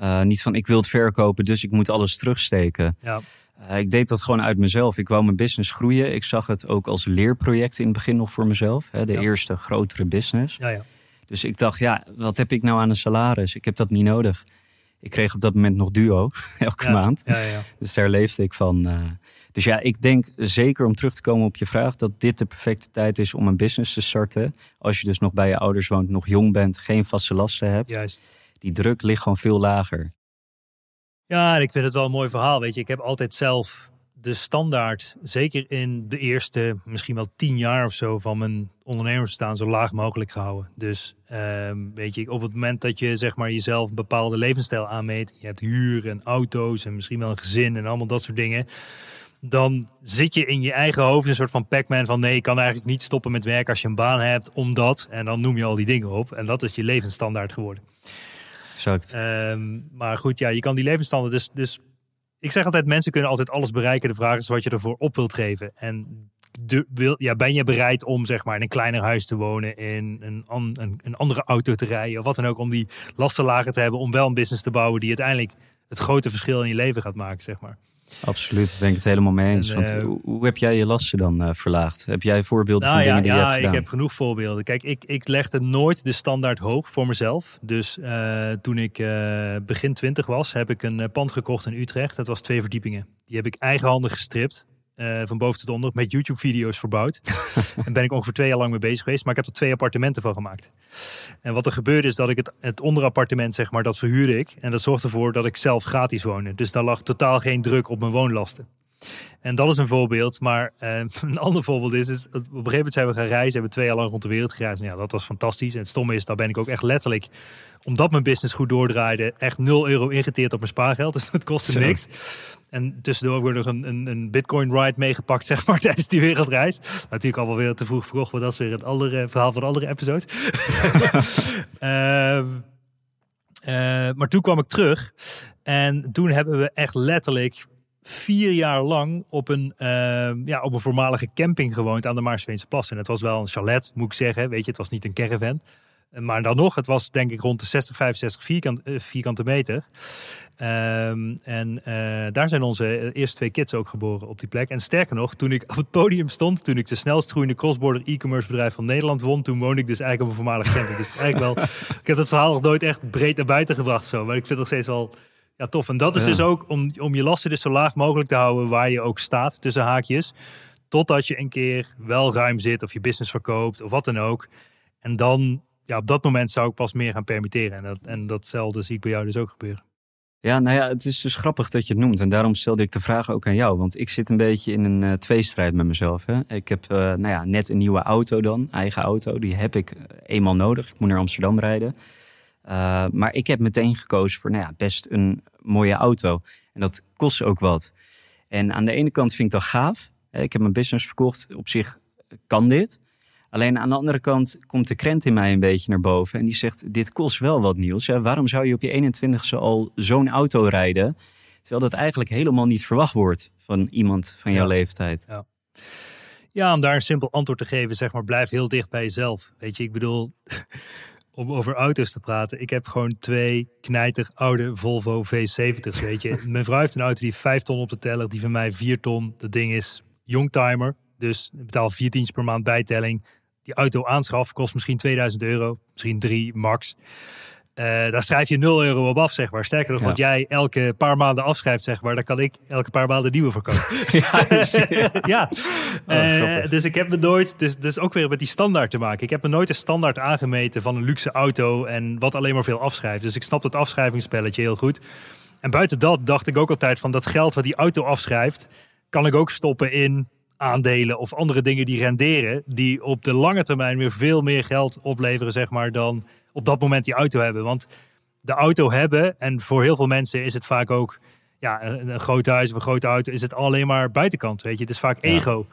S2: Uh, niet van ik wil het verkopen, dus ik moet alles terugsteken.
S1: Ja.
S2: Uh, ik deed dat gewoon uit mezelf. Ik wou mijn business groeien. Ik zag het ook als leerproject in het begin nog voor mezelf. Hè, de ja. eerste grotere business.
S1: Ja, ja.
S2: Dus ik dacht, ja, wat heb ik nou aan een salaris? Ik heb dat niet nodig. Ik kreeg op dat moment nog duo elke maand.
S1: Ja, ja.
S2: Dus daar leefde ik van. Uh, dus ja, ik denk zeker om terug te komen op je vraag dat dit de perfecte tijd is om een business te starten. Als je dus nog bij je ouders woont, nog jong bent, geen vaste lasten hebt.
S1: Juist.
S2: Die druk ligt gewoon veel lager.
S1: Ja, en ik vind het wel een mooi verhaal. Weet je, ik heb altijd zelf de standaard, zeker in de eerste misschien wel tien jaar of zo van mijn ondernemersbestaan, zo laag mogelijk gehouden. Dus um, weet je, op het moment dat je zeg maar jezelf een bepaalde levensstijl aanmeet, je hebt huur en auto's en misschien wel een gezin en allemaal dat soort dingen. Dan zit je in je eigen hoofd een soort van Pac-Man van nee, ik kan eigenlijk niet stoppen met werken als je een baan hebt, omdat. En dan noem je al die dingen op. En dat is je levensstandaard geworden.
S2: Exact.
S1: Um, maar goed, ja, je kan die levensstandaard dus, dus ik zeg altijd, mensen kunnen altijd alles bereiken. De vraag is wat je ervoor op wilt geven. En de, wil, ja, ben je bereid om zeg maar, in een kleiner huis te wonen, in een, een, een andere auto te rijden, of wat dan ook, om die lasten lager te hebben, om wel een business te bouwen die uiteindelijk het grote verschil in je leven gaat maken, zeg maar.
S2: Absoluut, daar ben ik het helemaal mee eens. En, Want uh, hoe, hoe, heb jij je lasten dan uh, verlaagd? Heb jij voorbeelden
S1: nou,
S2: van
S1: ja,
S2: dingen die
S1: ja,
S2: je hebt gedaan?
S1: ik heb genoeg voorbeelden. Kijk, ik, ik legde nooit de standaard hoog voor mezelf. Dus uh, toen ik begin twintig was, heb ik een pand gekocht in Utrecht. Dat was twee verdiepingen. Die heb ik eigenhandig gestript. Uh, van boven tot onder met YouTube-video's verbouwd. en ben ik ongeveer twee jaar lang mee bezig geweest. Maar ik heb er twee appartementen van gemaakt. En wat er gebeurde is dat ik het, het onderappartement, zeg maar, dat verhuurde ik. En dat zorgde ervoor dat ik zelf gratis woonde. Dus daar lag totaal geen druk op mijn woonlasten. En dat is een voorbeeld. Maar uh, een ander voorbeeld is, is, op een gegeven moment zijn we gaan reizen. Hebben we twee jaar lang rond de wereld gereisd. En ja, dat was fantastisch. En het stomme is, daar ben ik ook echt letterlijk, omdat mijn business goed doordraaide, echt 0 euro ingeteerd op mijn spaargeld. Dus dat kostte niks. En tussendoor hebben we nog een, een, een bitcoin ride meegepakt, zeg maar, tijdens die wereldreis. Natuurlijk al wel weer te vroeg verkocht, maar dat is weer het andere verhaal van een andere episode. uh, uh, maar toen kwam ik terug. En toen hebben we echt letterlijk vier jaar lang op een, uh, ja, op een voormalige camping gewoond aan de Maarsveense Pas. En het was wel een chalet, moet ik zeggen. Weet je, het was niet een caravan. Maar dan nog, het was denk ik rond de 60, 65 vierkant, uh, vierkante meter. Um, en uh, daar zijn onze eerste twee kids ook geboren op die plek. En sterker nog, toen ik op het podium stond, toen ik de snelst groeiende crossborder e-commerce bedrijf van Nederland won, toen woonde ik dus eigenlijk op een voormalige camping. dus eigenlijk wel, ik heb het verhaal nog nooit echt breed naar buiten gebracht zo. Maar ik vind het nog steeds wel ja, tof. En dat is ja. dus ook om, om je lasten dus zo laag mogelijk te houden waar je ook staat tussen haakjes. Totdat je een keer wel ruim zit of je business verkoopt of wat dan ook. En dan, ja, op dat moment zou ik pas meer gaan permitteren. En, dat, en datzelfde zie ik bij jou dus ook gebeuren.
S2: Ja, nou ja, het is dus grappig dat je het noemt. En daarom stelde ik de vraag ook aan jou. Want ik zit een beetje in een uh, tweestrijd met mezelf. Hè? Ik heb uh, nou ja, net een nieuwe auto dan, eigen auto. Die heb ik eenmaal nodig. Ik moet naar Amsterdam rijden. Uh, maar ik heb meteen gekozen voor nou ja, best een mooie auto. En dat kost ook wat. En aan de ene kant vind ik dat gaaf. Ik heb mijn business verkocht. Op zich kan dit. Alleen aan de andere kant komt de krent in mij een beetje naar boven. En die zegt, dit kost wel wat Niels. Ja, waarom zou je op je 21ste al zo'n auto rijden? Terwijl dat eigenlijk helemaal niet verwacht wordt van iemand van jouw
S1: ja.
S2: leeftijd.
S1: Ja. ja, om daar een simpel antwoord te geven, zeg maar, blijf heel dicht bij jezelf. Weet je, ik bedoel, om over auto's te praten. Ik heb gewoon twee knijter oude Volvo V70's, weet je. Mijn vrouw heeft een auto die 5 ton op de teller, die van mij 4 ton. Dat ding is youngtimer, dus ik betaal 4 tientjes per maand bijtelling. Die auto aanschaf kost misschien 2000 euro, misschien 3 max. Uh, daar schrijf je 0 euro op af, zeg maar. Sterker nog, ja. wat jij elke paar maanden afschrijft, zeg maar, daar kan ik elke paar maanden nieuwe verkopen.
S2: ja,
S1: ja. Oh, uh, dus ik heb me nooit, dus, dus ook weer met die standaard te maken. Ik heb me nooit een standaard aangemeten van een luxe auto en wat alleen maar veel afschrijft. Dus ik snap dat afschrijvingsspelletje heel goed. En buiten dat dacht ik ook altijd van dat geld wat die auto afschrijft, kan ik ook stoppen in aandelen of andere dingen die renderen, die op de lange termijn weer veel meer geld opleveren, zeg maar, dan op dat moment die auto hebben. Want de auto hebben, en voor heel veel mensen is het vaak ook ja, een, een groot huis of een grote auto, is het alleen maar buitenkant. Weet je, het is vaak ego.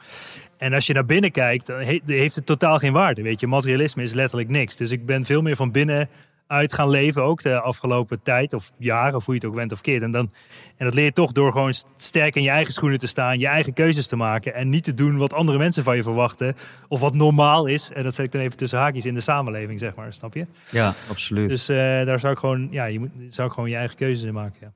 S1: En als je naar binnen kijkt, dan he- heeft het totaal geen waarde. Weet je, materialisme is letterlijk niks. Dus ik ben veel meer van binnen uit gaan leven, ook de afgelopen tijd of jaren, of hoe je het ook bent of keert. En, dan, en dat leer je toch door gewoon st- sterk in je eigen schoenen te staan, je eigen keuzes te maken en niet te doen wat andere mensen van je verwachten of wat normaal is. En dat zet ik dan even tussen haakjes in de samenleving, zeg maar, snap je?
S2: Ja, absoluut.
S1: Dus eh, daar zou ik gewoon, ja, je moet, zou ik gewoon je eigen keuzes in maken. Ja.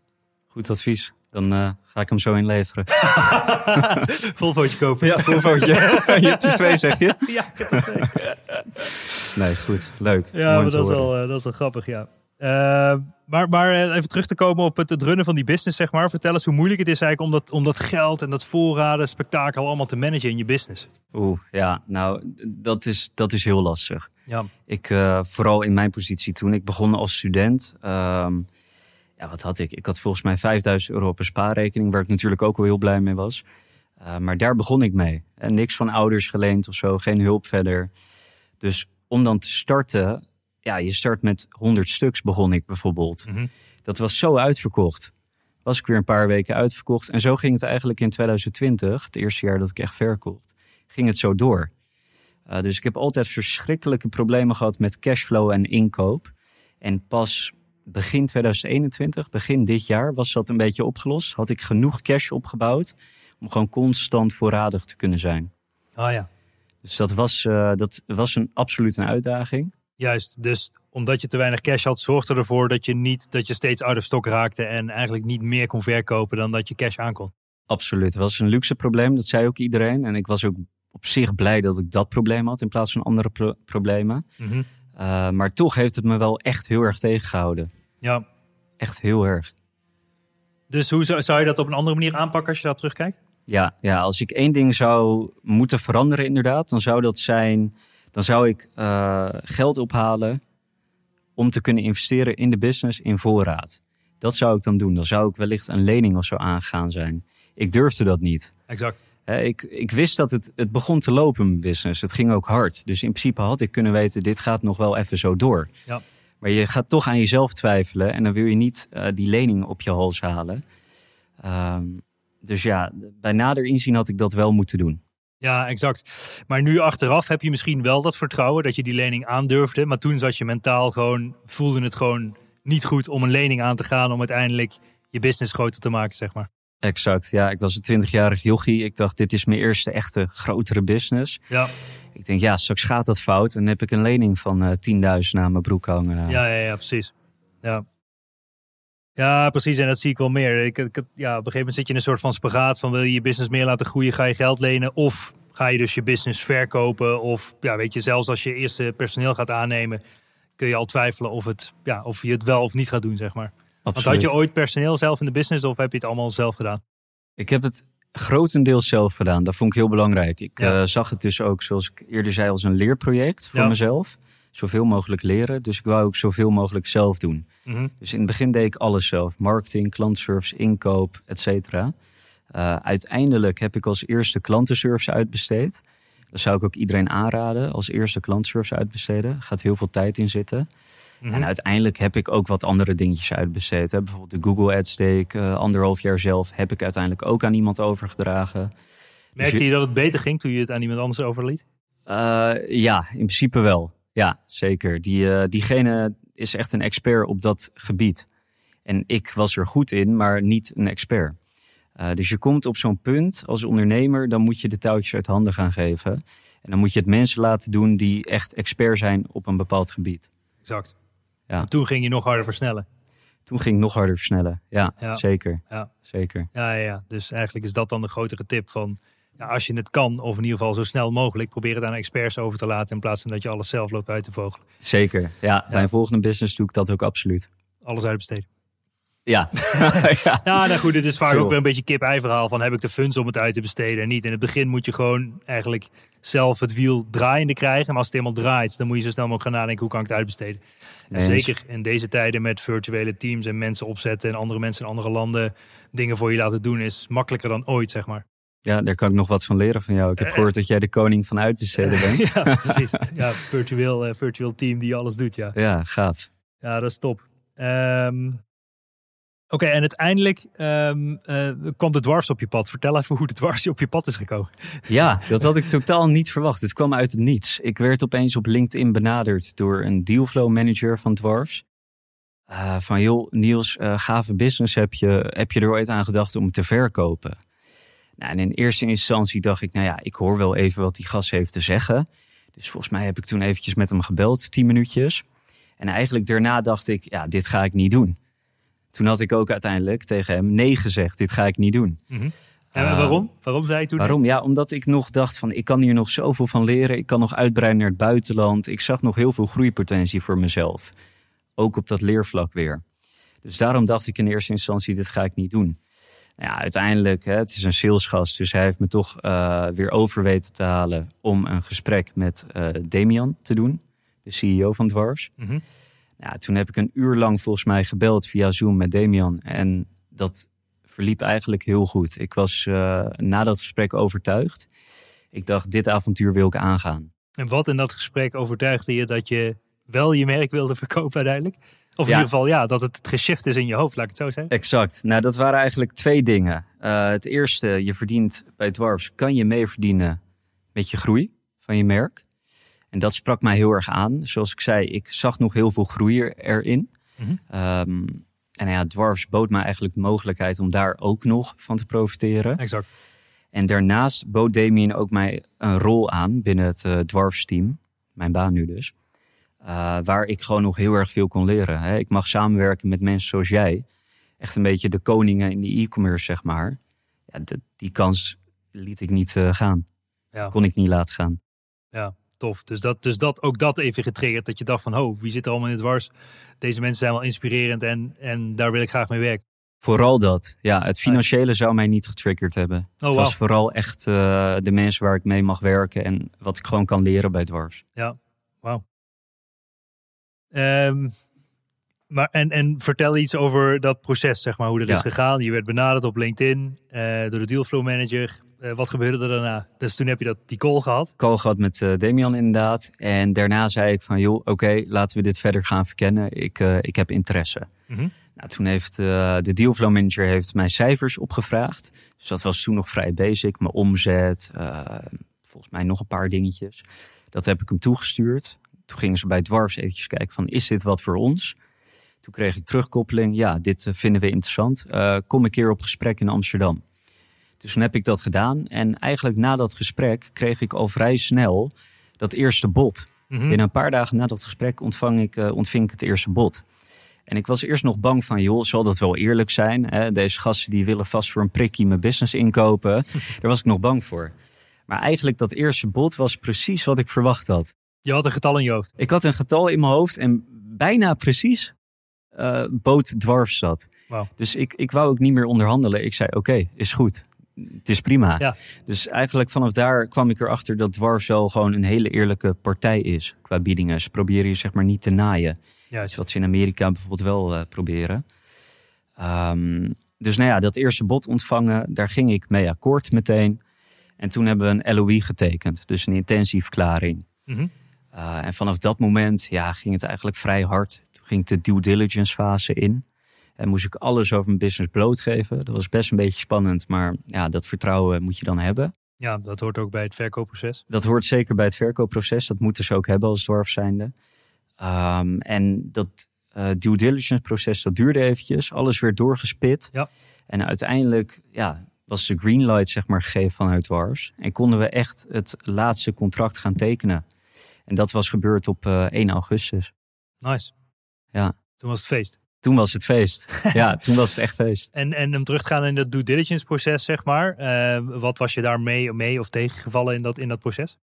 S2: Goed advies. Dan eh, ga ik hem zo inleveren.
S1: Volvootje kopen.
S2: Ja, voorfoutje. je hebt er twee, zeg je?
S1: ja, ik heb er twee.
S2: Nee, goed. Leuk.
S1: Ja, maar dat is, wel, eh, dat is wel grappig, ja. Eh, maar, maar even terug te komen op het, het runnen van die business, zeg maar. Vertel eens hoe moeilijk het is eigenlijk om dat, om dat geld en dat voorraden, spektakel allemaal te managen in je business.
S2: Oeh, ja. Nou, dat is, dat is heel lastig.
S1: Ja,
S2: Ik, vooral in mijn positie toen ik begon als student. ehm, ja, wat had ik? Ik had volgens mij 5000 euro op een spaarrekening, waar ik natuurlijk ook wel heel blij mee was. Eh, maar daar begon ik mee. En niks van ouders geleend of zo, geen hulp verder. Dus om dan te starten, ja, je start met 100 stuks begon ik bijvoorbeeld.
S1: Mhm.
S2: Dat was zo uitverkocht. Was ik weer een paar weken uitverkocht. En zo ging het eigenlijk in 2020, het eerste jaar dat ik echt verkocht, ging het zo door. Uh, dus ik heb altijd verschrikkelijke problemen gehad met cashflow en inkoop. En pas begin 2021, begin dit jaar, was dat een beetje opgelost. Had ik genoeg cash opgebouwd om gewoon constant voorradig te kunnen zijn.
S1: Ah ja,
S2: Dus dat was, uh, dat was een absoluut een uitdaging.
S1: juist. Dus omdat je te weinig cash had, zorgde ervoor dat je, niet, dat je steeds out of stock raakte en eigenlijk niet meer kon verkopen dan dat je cash aankon.
S2: Absoluut. Het was een luxe probleem, dat zei ook iedereen. En ik was ook op zich blij dat ik dat probleem had in plaats van andere pro problemen.
S1: Mhm.
S2: Uh, maar toch heeft het me wel echt heel erg tegengehouden.
S1: Ja,
S2: Echt heel erg.
S1: dus hoe zou, zou je dat op een andere manier aanpakken als je daarop terugkijkt?
S2: Ja, ja, als ik één ding zou moeten veranderen inderdaad, dan zou dat zijn... dan zou ik uh, geld ophalen om te kunnen investeren in de business in voorraad. Dat zou ik dan doen. Dan zou ik wellicht een lening of zo aangegaan zijn. Ik durfde dat niet.
S1: Exact.
S2: Ik, ik wist dat het, het begon te lopen, mijn business. Het ging ook hard. Dus in principe had ik kunnen weten, dit gaat nog wel even zo door.
S1: Ja.
S2: Maar je gaat toch aan jezelf twijfelen. En dan wil je niet uh, die lening op je hals halen. Um, dus ja, bij nader inzien had ik dat wel moeten doen.
S1: Ja, exact. Maar nu achteraf heb je misschien wel dat vertrouwen dat je die lening aandurfde. Maar toen zat je mentaal gewoon, voelde het gewoon niet goed om een lening aan te gaan. Om uiteindelijk je business groter te maken, zeg maar.
S2: Exact, ja. Ik was een 20-jarig jochie. Ik dacht, dit is mijn eerste echte grotere business.
S1: Ja.
S2: Ik denk, ja, straks gaat dat fout. En dan heb ik een lening van uh, 10.000 naar mijn broek hangen.
S1: Ja, ja, ja, precies. Ja. Ja, precies. En dat zie ik wel meer. Ik, ik, ja, op een gegeven moment zit je in een soort van spagaat van wil je je business meer laten groeien, ga je geld lenen of ga je dus je business verkopen of ja, weet je, zelfs als je eerste personeel gaat aannemen, kun je al twijfelen of, het, ja, of je het wel of niet gaat doen, zeg maar.
S2: Absoluut.
S1: Want had je ooit personeel zelf in de business of heb je het allemaal zelf gedaan?
S2: Ik heb het grotendeels zelf gedaan. Dat vond ik heel belangrijk. Ik ja. uh, zag het dus ook, zoals ik eerder zei, als een leerproject voor ja. mezelf. Zoveel mogelijk leren. Dus ik wou ook zoveel mogelijk zelf doen.
S1: Mm -hmm.
S2: Dus in het begin deed ik alles zelf. Marketing, klantservice, inkoop, et cetera. Uh, uiteindelijk heb ik als eerste klantenservice uitbesteed. Dat zou ik ook iedereen aanraden. Als eerste klantenservice uitbesteden. Gaat heel veel tijd in zitten. Mm
S1: Mhm.
S2: -hmm. En uiteindelijk heb ik ook wat andere dingetjes uitbesteed. Hè. Bijvoorbeeld de Google Ads deed ik uh, anderhalf jaar zelf. Heb ik uiteindelijk ook aan iemand overgedragen.
S1: Merkte dus je dat het beter ging toen je het aan iemand anders overliet?
S2: Uh, ja, in principe wel. Ja, zeker. Die, uh, diegene is echt een expert op dat gebied. En ik was er goed in, maar niet een expert. Uh, dus je komt op zo'n punt als ondernemer, dan moet je de touwtjes uit handen gaan geven. En dan moet je het mensen laten doen die echt expert zijn op een bepaald gebied.
S1: Exact. Ja. En toen ging je nog harder versnellen.
S2: Toen ging ik nog harder versnellen. Ja, ja. zeker.
S1: Ja.
S2: zeker.
S1: Ja, ja, ja, dus eigenlijk is dat dan de grotere tip van... Ja, als je het kan, of in ieder geval zo snel mogelijk... probeer het aan experts over te laten... in plaats van dat je alles zelf loopt uit te vogelen.
S2: Zeker. Ja, ja. bij een volgende business doe ik dat ook absoluut.
S1: Alles uitbesteden.
S2: Ja.
S1: ja. nou goed, het is vaak
S2: Veel.
S1: ook weer een beetje kip-ei verhaal van heb ik de funds om het uit te besteden en niet. In het begin moet je gewoon eigenlijk zelf het wiel draaiende krijgen. Maar als het eenmaal draait, dan moet je zo snel mogelijk gaan nadenken hoe kan ik het uitbesteden. En
S2: eens.
S1: zeker in deze tijden met virtuele teams en mensen opzetten en andere mensen in andere landen dingen voor je laten doen is makkelijker dan ooit, zeg maar.
S2: ja, daar kan ik nog wat van leren van jou. Ik heb gehoord dat jij de koning van uitbesteden bent.
S1: ja, precies. Ja, virtueel, eh, virtueel team die alles doet, ja.
S2: Ja, gaaf.
S1: Ja, dat is top. Ehm, Oké, en uiteindelijk ehm, eh, kwam de dwars op je pad. Vertel even hoe de dwars op je pad is gekomen.
S2: Ja, dat had ik totaal niet verwacht. Het kwam uit het niets. Ik werd opeens op LinkedIn benaderd door een dealflow manager van Dwarfs. Eh, van joh, Niels, eh, gave business heb je, heb je er ooit aan gedacht om te verkopen? Nou, en in eerste instantie dacht ik, nou ja, ik hoor wel even wat die gast heeft te zeggen. Dus volgens mij heb ik toen eventjes met hem gebeld, tien minuutjes. En eigenlijk daarna dacht ik, ja, dit ga ik niet doen. Toen had ik ook uiteindelijk tegen hem nee gezegd, dit ga ik niet doen.
S1: En
S2: Ah.
S1: waarom? Waarom zei je toen?
S2: Waarom? Ja, omdat ik nog dacht van ik kan hier nog zoveel van leren. Ik kan nog uitbreiden naar het buitenland. Ik zag nog heel veel groeipotentie voor mezelf. Ook op dat leervlak weer. Dus daarom dacht ik in eerste instantie dit ga ik niet doen. Nou Ja, uiteindelijk, hè, het is een salesgast, dus hij heeft me toch eh, weer over weten te halen om een gesprek met eh Damian te doen, de CEO van Dwarfs.
S1: Mhm.
S2: Ja, toen heb ik een uur lang volgens mij gebeld via Zoom met Damian. En dat verliep eigenlijk heel goed. Ik was eh, na dat gesprek overtuigd. Ik dacht, dit avontuur wil ik aangaan.
S1: En wat in dat gesprek overtuigde je dat je wel je merk wilde verkopen uiteindelijk? Of in
S2: Ja.
S1: ieder geval, ja, dat het geshift is in je hoofd, laat ik het zo zeggen.
S2: Exact. Nou, dat waren eigenlijk twee dingen. Eh, het eerste, je verdient bij Dwarfs, kan je mee verdienen met je groei van je merk. En dat sprak mij heel erg aan. Zoals ik zei, ik zag nog heel veel groei er- erin.
S1: Mhm.
S2: Ehm, en ja, Dwarfs bood mij eigenlijk de mogelijkheid om daar ook nog van te profiteren.
S1: Exact.
S2: En daarnaast bood Damien ook mij een rol aan binnen het eh Dwarfs team. Mijn baan nu dus. Uh, waar ik gewoon nog heel erg veel kon leren. Hè. Ik mag samenwerken met mensen zoals jij. Echt een beetje de koningen in de e-commerce, zeg maar. Ja, de- die kans liet ik niet eh, gaan.
S1: Ja.
S2: Kon ik niet laten gaan.
S1: Ja, tof. Dus, dat, dus dat, ook dat even getriggerd. Dat je dacht van, oh, wie zit er allemaal in het dwars? Deze mensen zijn wel inspirerend en, en daar wil ik graag mee werken.
S2: Vooral dat. Ja, het financiële zou mij niet getriggerd hebben.
S1: Oh,
S2: het
S1: wauw.
S2: was vooral echt eh, de mensen waar ik mee mag werken. En wat ik gewoon kan leren bij Dwarfs.
S1: Ehm, maar en, en vertel iets over dat proces, zeg maar, hoe dat
S2: Ja.
S1: is gegaan. Je werd benaderd op LinkedIn eh, door de dealflow manager. Eh, wat gebeurde er daarna? Dus toen heb je dat, die call gehad.
S2: call gehad met eh, Damian inderdaad. En daarna zei ik van, joh, oké, laten we dit verder gaan verkennen. Ik, ik heb interesse.
S1: Mhm.
S2: Nou, toen heeft de dealflow manager heeft mijn cijfers opgevraagd. Dus dat was toen nog vrij basic. Mijn omzet, volgens mij nog een paar dingetjes. Dat heb ik hem toegestuurd. Toen gingen ze bij Dwarfs eventjes kijken van, is dit wat voor ons? Toen kreeg ik terugkoppeling. Ja, dit eh, vinden we interessant. Eh, kom een keer op gesprek in Amsterdam. Dus toen heb ik dat gedaan. En eigenlijk na dat gesprek kreeg ik al vrij snel dat eerste bod.
S1: Mhm.
S2: Binnen een paar dagen na dat gesprek ontvang ik, eh, ontving ik het eerste bod. En ik was eerst nog bang van, joh, zal dat wel eerlijk zijn? Hè? Deze gasten die willen vast voor een prikkie mijn business inkopen. Daar was ik nog bang voor. Maar eigenlijk dat eerste bod was precies wat ik verwacht had.
S1: Je had een getal in je hoofd.
S2: Ik had een getal in mijn hoofd en bijna precies eh bood dwarfs zat. Dus ik, ik wou ook niet meer onderhandelen. Ik zei, oké, is goed. Het is prima.
S1: Ja.
S2: Dus eigenlijk vanaf daar kwam ik erachter dat dwarfs wel gewoon een hele eerlijke partij is qua biedingen. Ze proberen je zeg maar niet te naaien.
S1: Ja,
S2: is wat ze in Amerika bijvoorbeeld wel eh, proberen. Ehm, dus nou ja, dat eerste bod ontvangen, daar ging ik mee akkoord meteen. En toen hebben we een LOI getekend, dus een intentieverklaring.
S1: Mhm.
S2: Uh, en vanaf dat moment ja, ging het eigenlijk vrij hard. Ging ik de due diligence fase in. En moest ik alles over mijn business blootgeven. Dat was best een beetje spannend, maar ja, dat vertrouwen moet je dan hebben.
S1: ja, dat hoort ook bij het verkoopproces.
S2: Dat hoort zeker bij het verkoopproces. Dat moeten ze ook hebben als dwarf zijnde. Ehm, en dat eh, due diligence proces, dat duurde eventjes. Alles werd doorgespit.
S1: Ja.
S2: En uiteindelijk ja, was de green light zeg maar, gegeven vanuit dwarfs. En konden we echt het laatste contract gaan tekenen. En dat was gebeurd op eh, 1 augustus.
S1: Nice.
S2: Ja.
S1: Toen was het feest.
S2: Toen was het feest. ja, toen was het echt feest.
S1: En, en om terug te gaan in dat due diligence proces, zeg maar. eh, wat was je daar mee, mee of tegengevallen in dat, in dat proces?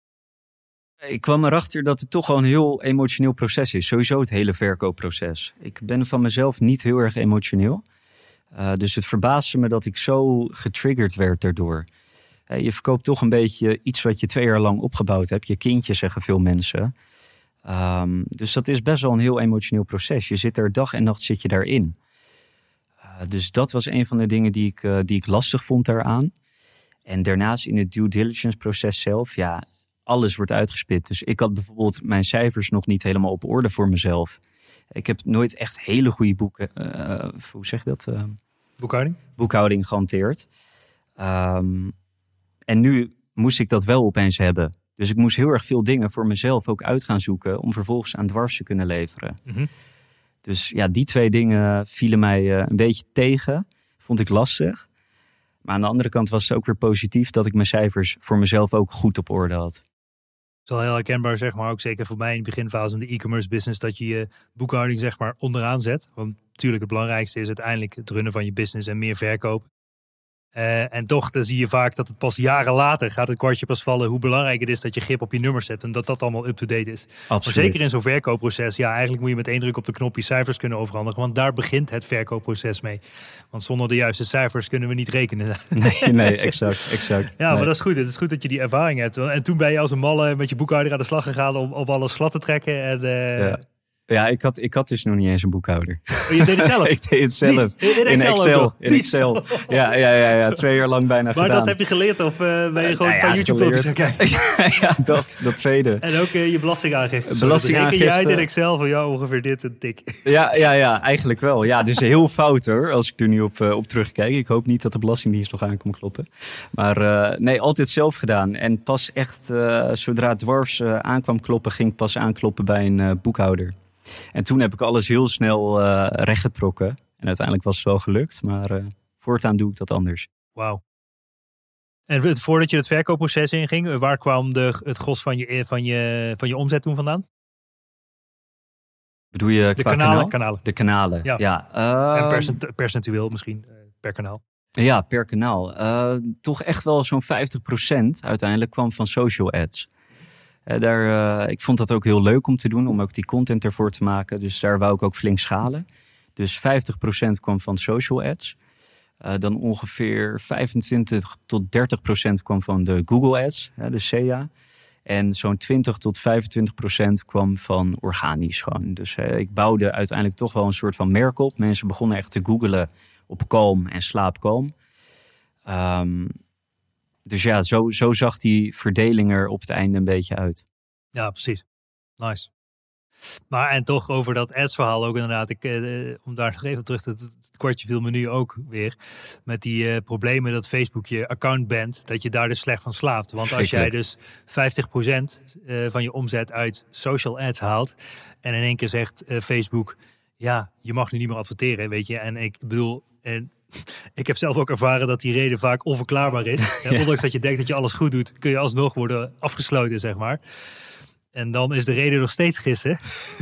S2: Ik kwam erachter dat het toch wel een heel emotioneel proces is. Sowieso het hele verkoopproces. Ik ben van mezelf niet heel erg emotioneel. Uh, dus het verbaasde me dat ik zo getriggerd werd daardoor. Uh, je verkoopt toch een beetje iets wat je twee jaar lang opgebouwd hebt. Je kindje, zeggen veel mensen. Um, dus dat is best wel een heel emotioneel proces. Je zit er dag en nacht zit je daarin. Uh, dus dat was een van de dingen die ik, die ik lastig vond daaraan. En daarnaast in het due diligence proces zelf, ja, alles wordt uitgespit. Dus ik had bijvoorbeeld mijn cijfers nog niet helemaal op orde voor mezelf. Ik heb nooit echt hele goede boeken, uh, hoe zeg je dat? Uh,
S1: boekhouding?
S2: Boekhouding gehanteerd. Um, en nu moest ik dat wel opeens hebben. Dus ik moest heel erg veel dingen voor mezelf ook uit gaan zoeken om vervolgens aan dwars te kunnen leveren. Mm -hmm. Dus ja, die twee dingen vielen mij uh, een beetje tegen. Vond ik lastig. Maar aan de andere kant was het ook weer positief dat ik mijn cijfers voor mezelf ook goed op orde had. Het
S1: is wel heel herkenbaar, zeg maar, ook zeker voor mij in de beginfase van de e-commerce business, dat je je boekhouding zeg maar onderaan zet. Want natuurlijk het belangrijkste is uiteindelijk het runnen van je business en meer verkoop. Uh, en toch, dan zie je vaak dat het pas jaren later gaat het kwartje pas vallen hoe belangrijk het is dat je grip op je nummers hebt en dat dat allemaal up-to-date is.
S2: Absoluut.
S1: Maar zeker in zo'n verkoopproces, ja, eigenlijk moet je met één druk op de knop je cijfers kunnen overhandigen, want daar begint het verkoopproces mee. Want zonder de juiste cijfers kunnen we niet rekenen.
S2: Nee, nee, exact, exact.
S1: Ja,
S2: nee.
S1: maar dat is goed. Het is goed dat je die ervaring hebt. En toen ben je als een malle met je boekhouder aan de slag gegaan om, om alles glad te trekken en... Uh,
S2: ja. Ja, ik had, ik had dus nog niet eens een boekhouder.
S1: Oh, je deed het zelf?
S2: ik deed het zelf.
S1: Niet? In Excel.
S2: In Excel. In Excel. Ja, ja, ja, ja, twee jaar lang bijna
S1: maar
S2: gedaan.
S1: Maar dat heb je geleerd of uh, ben je gewoon uh, nou een paar YouTube-filmpjes gaan kijken?
S2: ja, dat, dat tweede.
S1: En ook uh, je belastingaangifte.
S2: Belastingaangifte.
S1: je uit in Excel van ja, ongeveer dit en tik.
S2: ja, ja, ja, eigenlijk wel. Ja, dus heel fout hoor, als ik er nu op, op terugkijk. Ik hoop niet dat de Belastingdienst nog aankomt kloppen. Maar nee, altijd zelf gedaan. En pas echt, zodra dwars aankwam kloppen, ging ik pas aankloppen bij een boekhouder. En toen heb ik alles heel snel uh, rechtgetrokken. En uiteindelijk was het wel gelukt, maar uh, voortaan doe ik dat anders.
S1: Wauw. En voordat je het verkoopproces inging, waar kwam de, het gros van je, van, je, van je omzet toen vandaan?
S2: Bedoel je
S1: de kanalen,
S2: kanaal?
S1: kanalen?
S2: De kanalen, ja. ja.
S1: Uh, en
S2: uh,
S1: percent, percentueel misschien per kanaal?
S2: Ja, per kanaal. Uh, toch echt wel zo'n 50% uiteindelijk kwam van social ads. Uh, daar, uh, ik vond dat ook heel leuk om te doen, om ook die content ervoor te maken. Dus daar wou ik ook flink schalen. Dus 50% kwam van social ads. Uh, dan ongeveer 25 tot 30 procent kwam van de Google Ads, de SEA. En zo'n 20 tot 25 procent kwam van organisch gewoon. Dus ik bouwde uiteindelijk toch wel een soort van merk op. Mensen begonnen echt te googelen op Calm en Slaap Calm. Um, dus ja, zo, zo zag die verdeling er op het einde een beetje uit.
S1: Ja, precies. Nice. Maar en toch over dat ads-verhaal ook inderdaad. Ik, eh, om daar nog even terug te het kwartje viel me nu ook weer. Met die eh, problemen dat Facebook je account bent. Dat je daar dus slecht van slaapt. Want als jij dus 50% uh, van je omzet uit social ads haalt. En in één keer zegt uh, Facebook. Ja, je mag nu niet meer adverteren, weet je. En ik bedoel, en ik heb zelf ook ervaren dat die reden vaak onverklaarbaar is. En ondanks dat je denkt dat je alles goed doet, kun je alsnog worden afgesloten, zeg maar. En dan is de reden nog steeds gissen.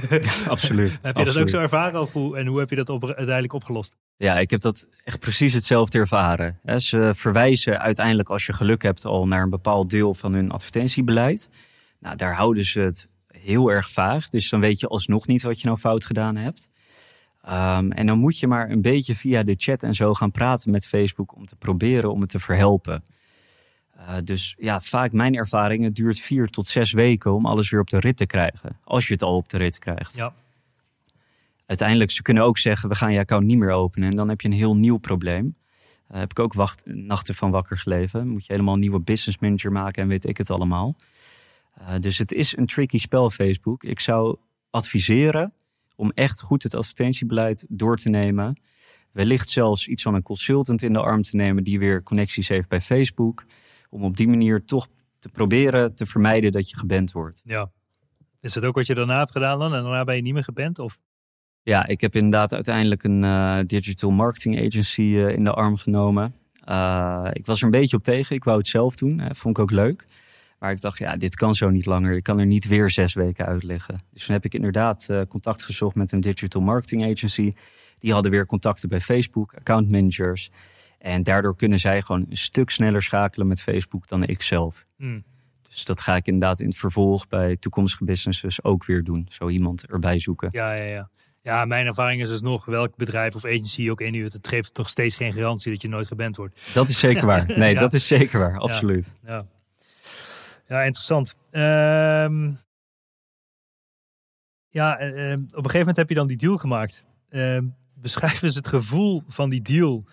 S2: absoluut.
S1: heb je
S2: absoluut.
S1: dat ook zo ervaren of hoe, en hoe heb je dat op, uiteindelijk opgelost?
S2: Ja, ik heb dat echt precies hetzelfde ervaren. Ze verwijzen uiteindelijk als je geluk hebt al naar een bepaald deel van hun advertentiebeleid. Nou, daar houden ze het heel erg vaag. Dus dan weet je alsnog niet wat je nou fout gedaan hebt. Um, en dan moet je maar een beetje via de chat en zo gaan praten met Facebook om te proberen om het te verhelpen. Uh, dus ja, vaak mijn ervaring, het duurt vier tot zes weken om alles weer op de rit te krijgen. Als je het al op de rit krijgt.
S1: Ja.
S2: Uiteindelijk, ze kunnen ook zeggen, we gaan je account niet meer openen. En dan heb je een heel nieuw probleem. Uh, heb ik ook wacht, nachten van wakker geleven. Moet je helemaal een nieuwe business manager maken en weet ik het allemaal. Uh, dus het is een tricky spel, Facebook. Ik zou adviseren om echt goed het advertentiebeleid door te nemen. Wellicht zelfs iets van een consultant in de arm te nemen die weer connecties heeft bij Facebook. Om op die manier toch te proberen te vermijden dat je geband wordt.
S1: Ja. Is dat ook wat je daarna hebt gedaan dan? En daarna ben je niet meer geband? Of?
S2: Ja, ik heb inderdaad uiteindelijk een uh, digital marketing agency uh, in de arm genomen. Uh, ik was er een beetje op tegen. Ik wou het zelf doen. vond ik ook leuk. Maar ik dacht, ja, dit kan zo niet langer. Ik kan er niet weer zes weken uitleggen. Dus toen heb ik inderdaad uh, contact gezocht met een digital marketing agency. Die hadden weer contacten bij Facebook, account managers. En daardoor kunnen zij gewoon een stuk sneller schakelen met Facebook dan ik zelf.
S1: Mm.
S2: Dus dat ga ik inderdaad in het vervolg bij toekomstige businesses ook weer doen. Zo iemand erbij zoeken.
S1: Ja, ja, ja. Ja, mijn ervaring is dus nog, welk bedrijf of agency je ook inhuurt, het geeft nog steeds geen garantie dat je nooit geband wordt.
S2: Dat is zeker waar. Nee,
S1: Ja.
S2: dat is zeker waar. Absoluut.
S1: Ja, ja interessant. Ehm, ja, eh, eh, op een gegeven moment heb je dan die deal gemaakt. Ehm, beschrijf eens het gevoel van die deal.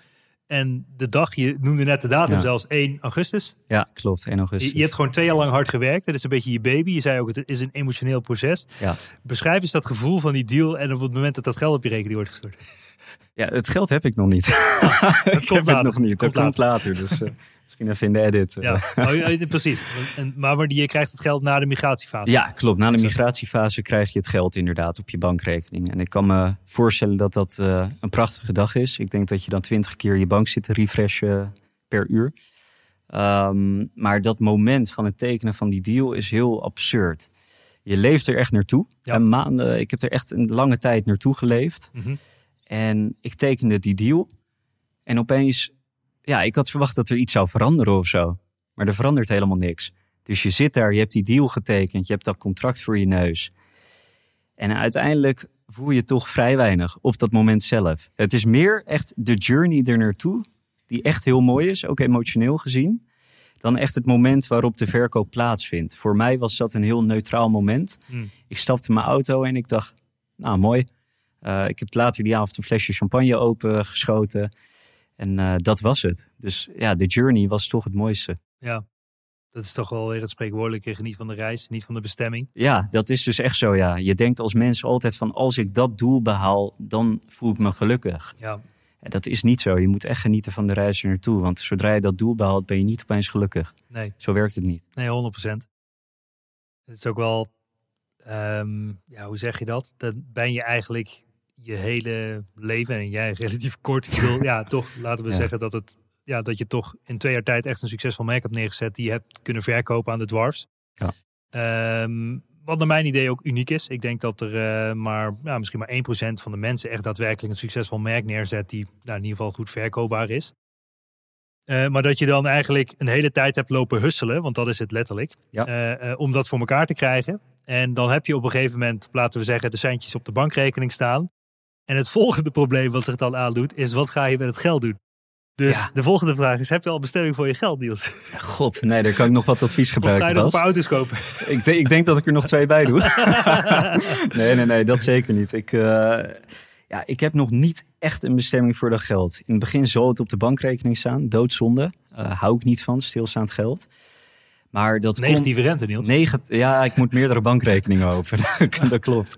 S1: En de dag, je noemde net de datum
S2: Ja.
S1: zelfs, 1 augustus.
S2: Ja, klopt. 1 augustus.
S1: Je, je hebt gewoon twee jaar lang hard gewerkt. Het is een beetje je baby. Je zei ook, het is een emotioneel proces.
S2: Ja.
S1: Beschrijf eens dat gevoel van die deal en op het moment dat dat geld op je rekening wordt gestort.
S2: Ja, het geld heb ik nog niet. ik
S1: komt
S2: heb het nog niet. Dat
S1: Komt
S2: komt later. Dus eh, misschien even in de edit.
S1: Ja, oh, precies. En, maar je krijgt het geld na de migratiefase.
S2: Ja, klopt. Na de migratiefase krijg je het geld inderdaad op je bankrekening. En ik kan me voorstellen dat dat eh, een prachtige dag is. Ik denk dat je dan twintig keer je bank zit te refreshen per uur. Ehm, maar dat moment van het tekenen van die deal is heel absurd. Je leeft er echt naartoe.
S1: Ja.
S2: En maanden, ik heb er echt een lange tijd naartoe geleefd.
S1: Mhm.
S2: En ik tekende die deal. En opeens, ja, ik had verwacht dat er iets zou veranderen of zo. Maar er verandert helemaal niks. Dus je zit daar, je hebt die deal getekend, je hebt dat contract voor je neus. En uiteindelijk voel je toch vrij weinig op dat moment zelf. Het is meer echt de journey er naartoe, die echt heel mooi is, ook emotioneel gezien, dan echt het moment waarop de verkoop plaatsvindt. Voor mij was dat een heel neutraal moment.
S1: Hmm.
S2: Ik stapte in mijn auto en ik dacht, nou mooi. Eh, ik heb later die avond een flesje champagne opengeschoten. En eh, dat was het. Dus ja, de journey was toch het mooiste.
S1: Ja, dat is toch wel weer het spreekwoordelijke. Geniet van de reis, niet van de bestemming.
S2: Ja, dat is dus echt zo, ja. Je denkt als mens altijd van, als ik dat doel behaal, dan voel ik me gelukkig.
S1: Ja,
S2: En dat is niet zo. Je moet echt genieten van de reis er naartoe. Want zodra je dat doel behaalt, ben je niet opeens gelukkig.
S1: nee,
S2: Zo werkt het niet.
S1: nee, 100%. Het is ook wel, ehm, ja, hoe zeg je dat? Dan ben je eigenlijk je hele leven en jij relatief kort. Wil, ja, toch laten we
S2: Ja.
S1: zeggen dat het, ja, dat je toch in twee jaar tijd echt een succesvol merk hebt neergezet die je hebt kunnen verkopen aan de dwarfs.
S2: Ja.
S1: Ehm, wat naar mijn idee ook uniek is. Ik denk dat er eh, maar ja, misschien maar 1% van de mensen echt daadwerkelijk een succesvol merk neerzet die nou, in ieder geval goed verkoopbaar is. Eh, maar dat je dan eigenlijk een hele tijd hebt lopen husselen, want dat is het letterlijk,
S2: Ja.
S1: eh, om dat voor elkaar te krijgen. En dan heb je op een gegeven moment, laten we zeggen, de centjes op de bankrekening staan. En het volgende probleem wat zich dan aandoet, is wat ga je met het geld doen? Dus
S2: Ja.
S1: de volgende vraag is, heb je al bestemming voor je geld, Niels?
S2: God, nee, daar kan ik nog wat advies
S1: Of ga je
S2: gebruiken.
S1: nog een paar auto's kopen?
S2: Ik, denk- ik denk dat ik er nog twee bij doe. nee, nee, nee, dat zeker niet. Ik, eh, ja, ik heb nog niet echt een bestemming voor dat geld. In het begin zal het op de bankrekening staan, doodzonde. Eh hou ik niet van, stilstaand geld. Maar dat komt-
S1: Negatieve rente, Niels.
S2: Ja, ik moet meerdere bankrekeningen openen. dat klopt.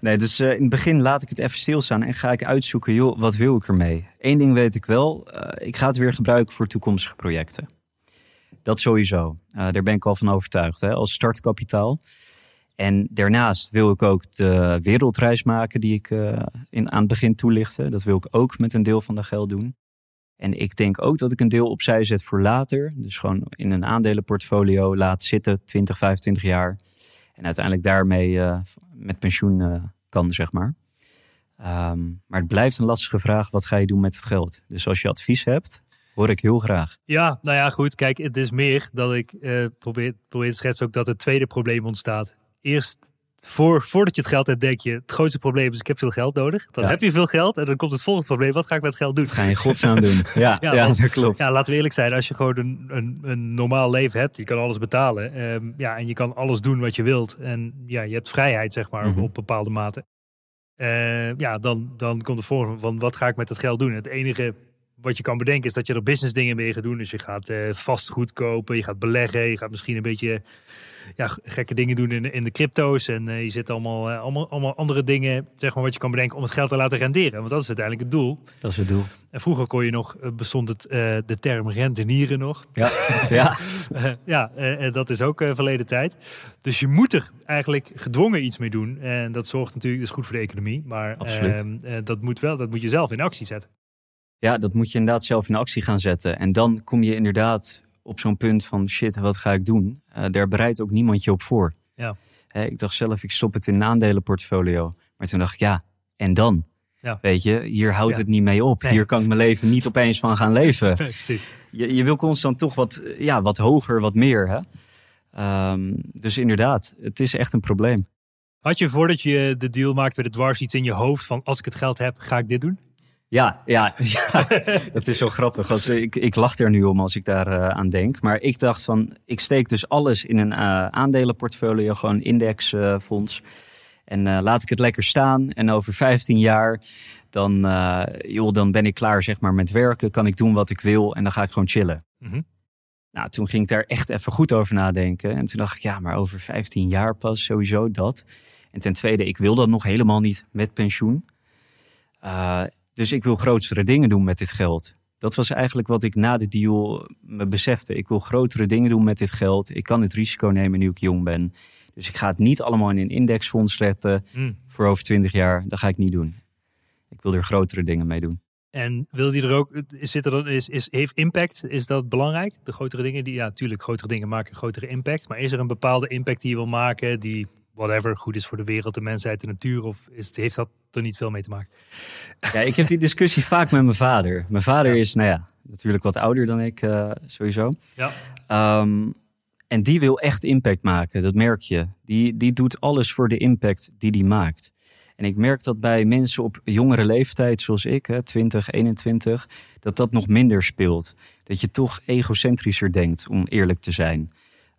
S2: Nee, dus eh, in het begin laat ik het even stilstaan en ga ik uitzoeken, joh, wat wil ik ermee? Eén ding weet ik wel, eh, ik ga het weer gebruiken voor toekomstige projecten. Dat sowieso. Eh, daar ben ik al van overtuigd, hè, als startkapitaal. En daarnaast wil ik ook de wereldreis maken die ik in, aan het begin toelichtte. Dat wil ik ook met een deel van dat geld doen. En ik denk ook dat ik een deel opzij zet voor later. Dus gewoon in een aandelenportfolio laat zitten, 20, 25 jaar. En uiteindelijk daarmee eh, met pensioen eh, kan, zeg maar. Ehm, maar het blijft een lastige vraag, wat ga je doen met het geld? Dus als je advies hebt, hoor ik heel graag.
S1: Ja, nou ja, goed. Kijk, het is meer dat ik eh, probeer, probeer te schetsen ook dat het tweede probleem ontstaat. Eerst, voor, voordat je het geld hebt, denk je, het grootste probleem is ik heb veel geld nodig. Dan
S2: Ja.
S1: heb je veel geld en dan komt het volgende probleem. Wat ga ik met het geld doen?
S2: Wat ga je godsnaam doen? Ja,
S1: Ja,
S2: ja,
S1: want-
S2: dat klopt.
S1: Ja, laten we eerlijk zijn. Als je gewoon een, een, een normaal leven hebt, je kan alles betalen. ehm, ja, en je kan alles doen wat je wilt. En ja, je hebt vrijheid, zeg maar,
S2: Mhm.
S1: op bepaalde mate. Eh, ja, dan, dan komt het voor van wat ga ik met het geld doen? Het enige wat je kan bedenken is dat je er business dingen mee gaat doen. Dus je gaat eh, vastgoed kopen, je gaat beleggen, je gaat misschien een beetje ja, gekke dingen doen in, de- in de crypto's. En eh, je zit allemaal, eh, allemaal, allemaal andere dingen, zeg maar, wat je kan bedenken om het geld te laten renderen. Want dat is uiteindelijk het doel.
S2: Dat is het doel.
S1: En vroeger kon je nog, eh, bestond het, de term rentenieren nog.
S2: Ja, ja.
S1: Ja, eh, dat is ook verleden tijd. Dus je moet er eigenlijk gedwongen iets mee doen. En dat zorgt natuurlijk, dat is goed voor de economie. Maar ehm, eh, dat moet wel, dat moet je zelf in actie zetten.
S2: ja, dat moet je inderdaad zelf in actie gaan zetten. En dan kom je inderdaad op zo'n punt van shit, wat ga ik doen? Eh, daar bereidt ook niemand je op voor.
S1: Ja.
S2: Ik dacht zelf, ik stop het in een aandelenportfolio. Maar toen dacht ik, ja, en dan?
S1: Ja.
S2: Weet je, hier houdt
S1: Ja.
S2: het niet mee op.
S1: Nee.
S2: Hier kan ik mijn leven niet opeens van gaan leven.
S1: Nee,
S2: je, je wil constant toch wat, eh, ja, wat hoger, wat meer. Hè? Ehm, dus inderdaad, het is echt een probleem.
S1: Had je voordat je de deal maakte met de dwars iets in je hoofd van als ik het geld heb, ga ik dit doen?
S2: Ja, ja, ja, dat is zo grappig. Als, ik, ik lach er nu om als ik daar uh, aan denk. Maar ik dacht van, ik steek dus alles in een uh, aandelenportfolio, gewoon indexfonds. en uh, laat ik het lekker staan. En over 15 jaar, dan, joh, dan ben ik klaar zeg maar, met werken. Kan ik doen wat ik wil en dan ga ik gewoon chillen. Mm -hmm. Nou, toen ging ik daar echt even goed over nadenken. En toen dacht ik, ja, maar over 15 jaar pas sowieso dat. En ten tweede, ik wil dat nog helemaal niet met pensioen. Dus ik wil grotere dingen doen met dit geld. Dat was eigenlijk wat ik na de deal me besefte. Ik wil grotere dingen doen met dit geld. Ik kan het risico nemen nu ik jong ben. Dus ik ga het niet allemaal in een indexfonds zetten mm. voor over 20 jaar. Dat ga ik niet doen. Ik wil er grotere dingen mee doen.
S1: En wil die er ook, zit er dan, is, is, heeft impact, is dat belangrijk? De grotere dingen, die, ja, natuurlijk, grotere dingen maken grotere impact. Maar is er een bepaalde impact die je wil maken, die whatever goed is voor de wereld, de mensheid, de natuur? Of is, heeft dat er niet veel mee te maken?
S2: Ja, ik heb die discussie vaak met mijn vader. Mijn vader is, nou ja, natuurlijk wat ouder dan ik, uh, sowieso. Ja. Um, en die wil echt impact maken, dat merk je. Die, die doet alles voor de impact die die maakt. En ik merk dat bij mensen op jongere leeftijd, zoals ik, hè, 20, 21, dat dat nog minder speelt. Dat je toch egocentrischer denkt, om eerlijk te zijn.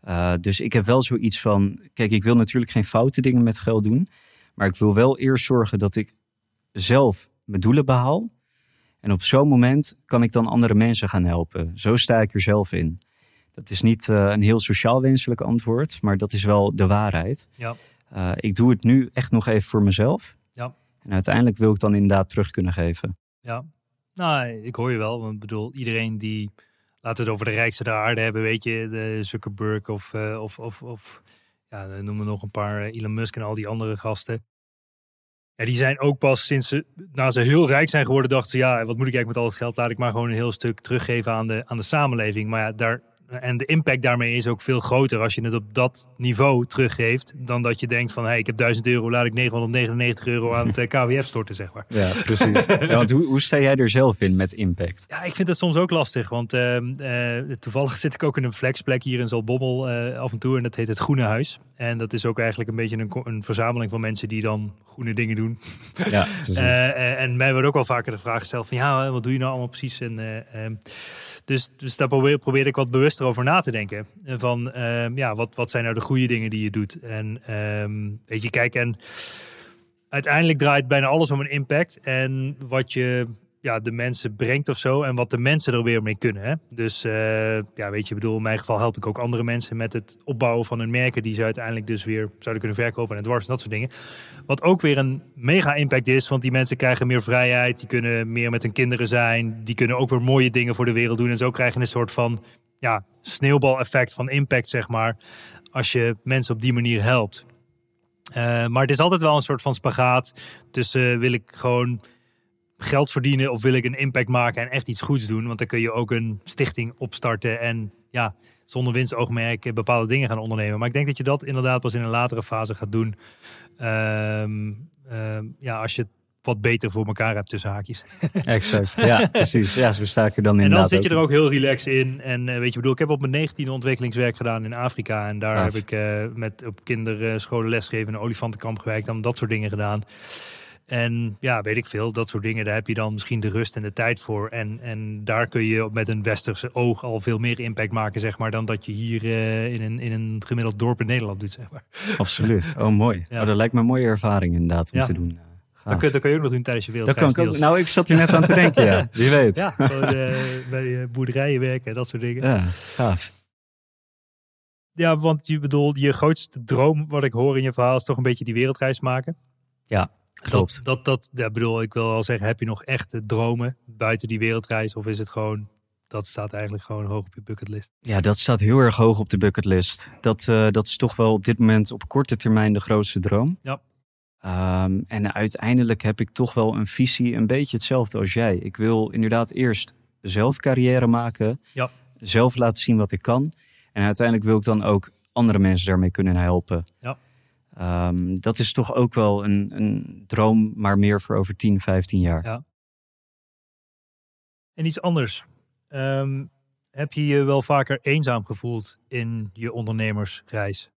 S2: Uh, dus ik heb wel zoiets van, kijk, ik wil natuurlijk geen foute dingen met geld doen. Maar ik wil wel eerst zorgen dat ik zelf mijn doelen behaal. En op zo'n moment kan ik dan andere mensen gaan helpen. Zo sta ik er zelf in. Dat is niet uh, een heel sociaal wenselijk antwoord, maar dat is wel de waarheid. Ja. Uh, ik doe het nu echt nog even voor mezelf. Ja. En uiteindelijk wil ik dan inderdaad terug kunnen geven.
S1: Ja, nou, ik hoor je wel. Want ik bedoel, iedereen die laten we het over de rijkste der aarde hebben, weet je, de Zuckerberg of, uh, of, of, of ja, noemen nog een paar eh, Elon Musk en al die andere gasten. Ja, die zijn ook pas sinds ze, na ze heel rijk zijn geworden, dachten ze, ja, wat moet ik eigenlijk met al het geld? Laat ik maar gewoon een heel stuk teruggeven aan de, aan de samenleving. Maar ja, daar, en de impact daarmee is ook veel groter als je het op dat niveau teruggeeft. Dan dat je denkt van, hey, ik heb 1000 euro, laat ik 999 euro aan het eh, KWF storten, zeg maar.
S2: Ja, precies. Ja, want hoe, hoe sta jij er zelf in met impact?
S1: Ja, ik vind het soms ook lastig. Want uh, uh, toevallig zit ik ook in een flexplek hier in Zalbommel uh, af en toe. En dat heet het Groene Huis. En dat is ook eigenlijk een beetje een, een verzameling van mensen die dan groene dingen doen. Ja, en mij wordt ook wel vaker de vraag gesteld van, ja, wat doe je nou allemaal precies? En, ehm, dus, dus daar probeer, probeer ik wat bewust over na te denken. Van um, ja, wat, wat zijn nou de goede dingen die je doet? En um, weet je, kijk, en uiteindelijk draait bijna alles om een impact. En wat je ja, de mensen brengt of zo. En wat de mensen er weer mee kunnen. Hè? Dus uh, ja, weet je, bedoel, in mijn geval help ik ook andere mensen met het opbouwen van hun merken. Die ze uiteindelijk dus weer zouden kunnen verkopen en dwars en dat soort dingen. Wat ook weer een mega impact is. Want die mensen krijgen meer vrijheid. Die kunnen meer met hun kinderen zijn. Die kunnen ook weer mooie dingen voor de wereld doen. En zo krijg je een soort van ja, sneeuwbaleffect van impact, zeg maar. Als je mensen op die manier helpt. Uh, maar het is altijd wel een soort van spagaat tussen uh, wil ik gewoon geld verdienen of wil ik een impact maken en echt iets goeds doen. Want dan kun je ook een stichting opstarten en ja, zonder winstoogmerk bepaalde dingen gaan ondernemen. Maar ik denk dat je dat inderdaad pas in een latere fase gaat doen. Um, um, ja, als je wat beter voor elkaar hebt tussen haakjes.
S2: Exact, ja, precies. Ja, zo sta ik er dan
S1: in. En dan zit je er ook heel relaxed in. En uh, weet je, bedoel, ik heb op mijn 19 ontwikkelingswerk gedaan in Afrika. En daar heb ik uh, met op kinderscholen lesgeven, een olifantenkamp gewerkt en dat soort dingen gedaan. En ja, weet ik veel, dat soort dingen, daar heb je dan misschien de rust en de tijd voor. En, en daar kun je met een westerse oog al veel meer impact maken, zeg maar, dan dat je hier uh, in, een, in een gemiddeld dorp in Nederland doet, zeg maar.
S2: Absoluut. Oh, mooi. Ja. Oh, dat lijkt me een mooie ervaring inderdaad om ja. te doen.
S1: Dat kun, dat kun, je ook nog doen tijdens je wereld.
S2: Dat kan ik ook, nou, ik zat hier net aan te denken, ja. Wie weet.
S1: Ja, bij, bij boerderijen werken, dat soort dingen.
S2: Ja, gaaf.
S1: Ja, want je bedoelt, je grootste droom, wat ik hoor in je verhaal, is toch een beetje die wereldreis maken.
S2: Ja, klopt.
S1: Dat, dat, dat ja, bedoel, ik wil al zeggen, heb je nog echte dromen buiten die wereldreis? Of is het gewoon, dat staat eigenlijk gewoon hoog op je bucketlist?
S2: Ja, dat staat heel erg hoog op de bucketlist. Dat, uh, dat is toch wel op dit moment op korte termijn de grootste droom. Ja. Um, en uiteindelijk heb ik toch wel een visie, een beetje hetzelfde als jij. Ik wil inderdaad eerst zelf carrière maken, ja. zelf laten zien wat ik kan. En uiteindelijk wil ik dan ook andere mensen daarmee kunnen helpen. Ja. Um, dat is toch ook wel een, een, droom, maar meer voor over 10, 15 jaar. Ja.
S1: En iets anders. Um, heb je je wel vaker eenzaam gevoeld in je ondernemersreis?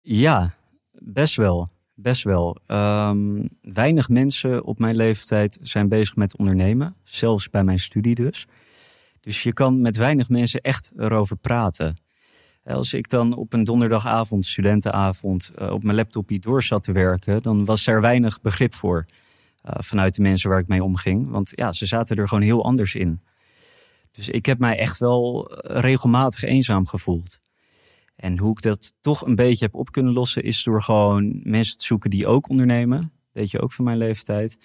S2: Ja, Best wel. Best wel. Ehm, weinig mensen op mijn leeftijd zijn bezig met ondernemen. Zelfs bij mijn studie dus. Dus je kan met weinig mensen echt erover praten. Als ik dan op een donderdagavond, studentenavond, uh, op mijn laptopje door zat te werken, dan was er weinig begrip voor uh, vanuit de mensen waar ik mee omging. Want ja, ze zaten er gewoon heel anders in. Dus ik heb mij echt wel eh, regelmatig eenzaam gevoeld. En hoe ik dat toch een beetje heb op kunnen lossen, is door gewoon mensen te zoeken die ook ondernemen. Weet je, ook van mijn leeftijd.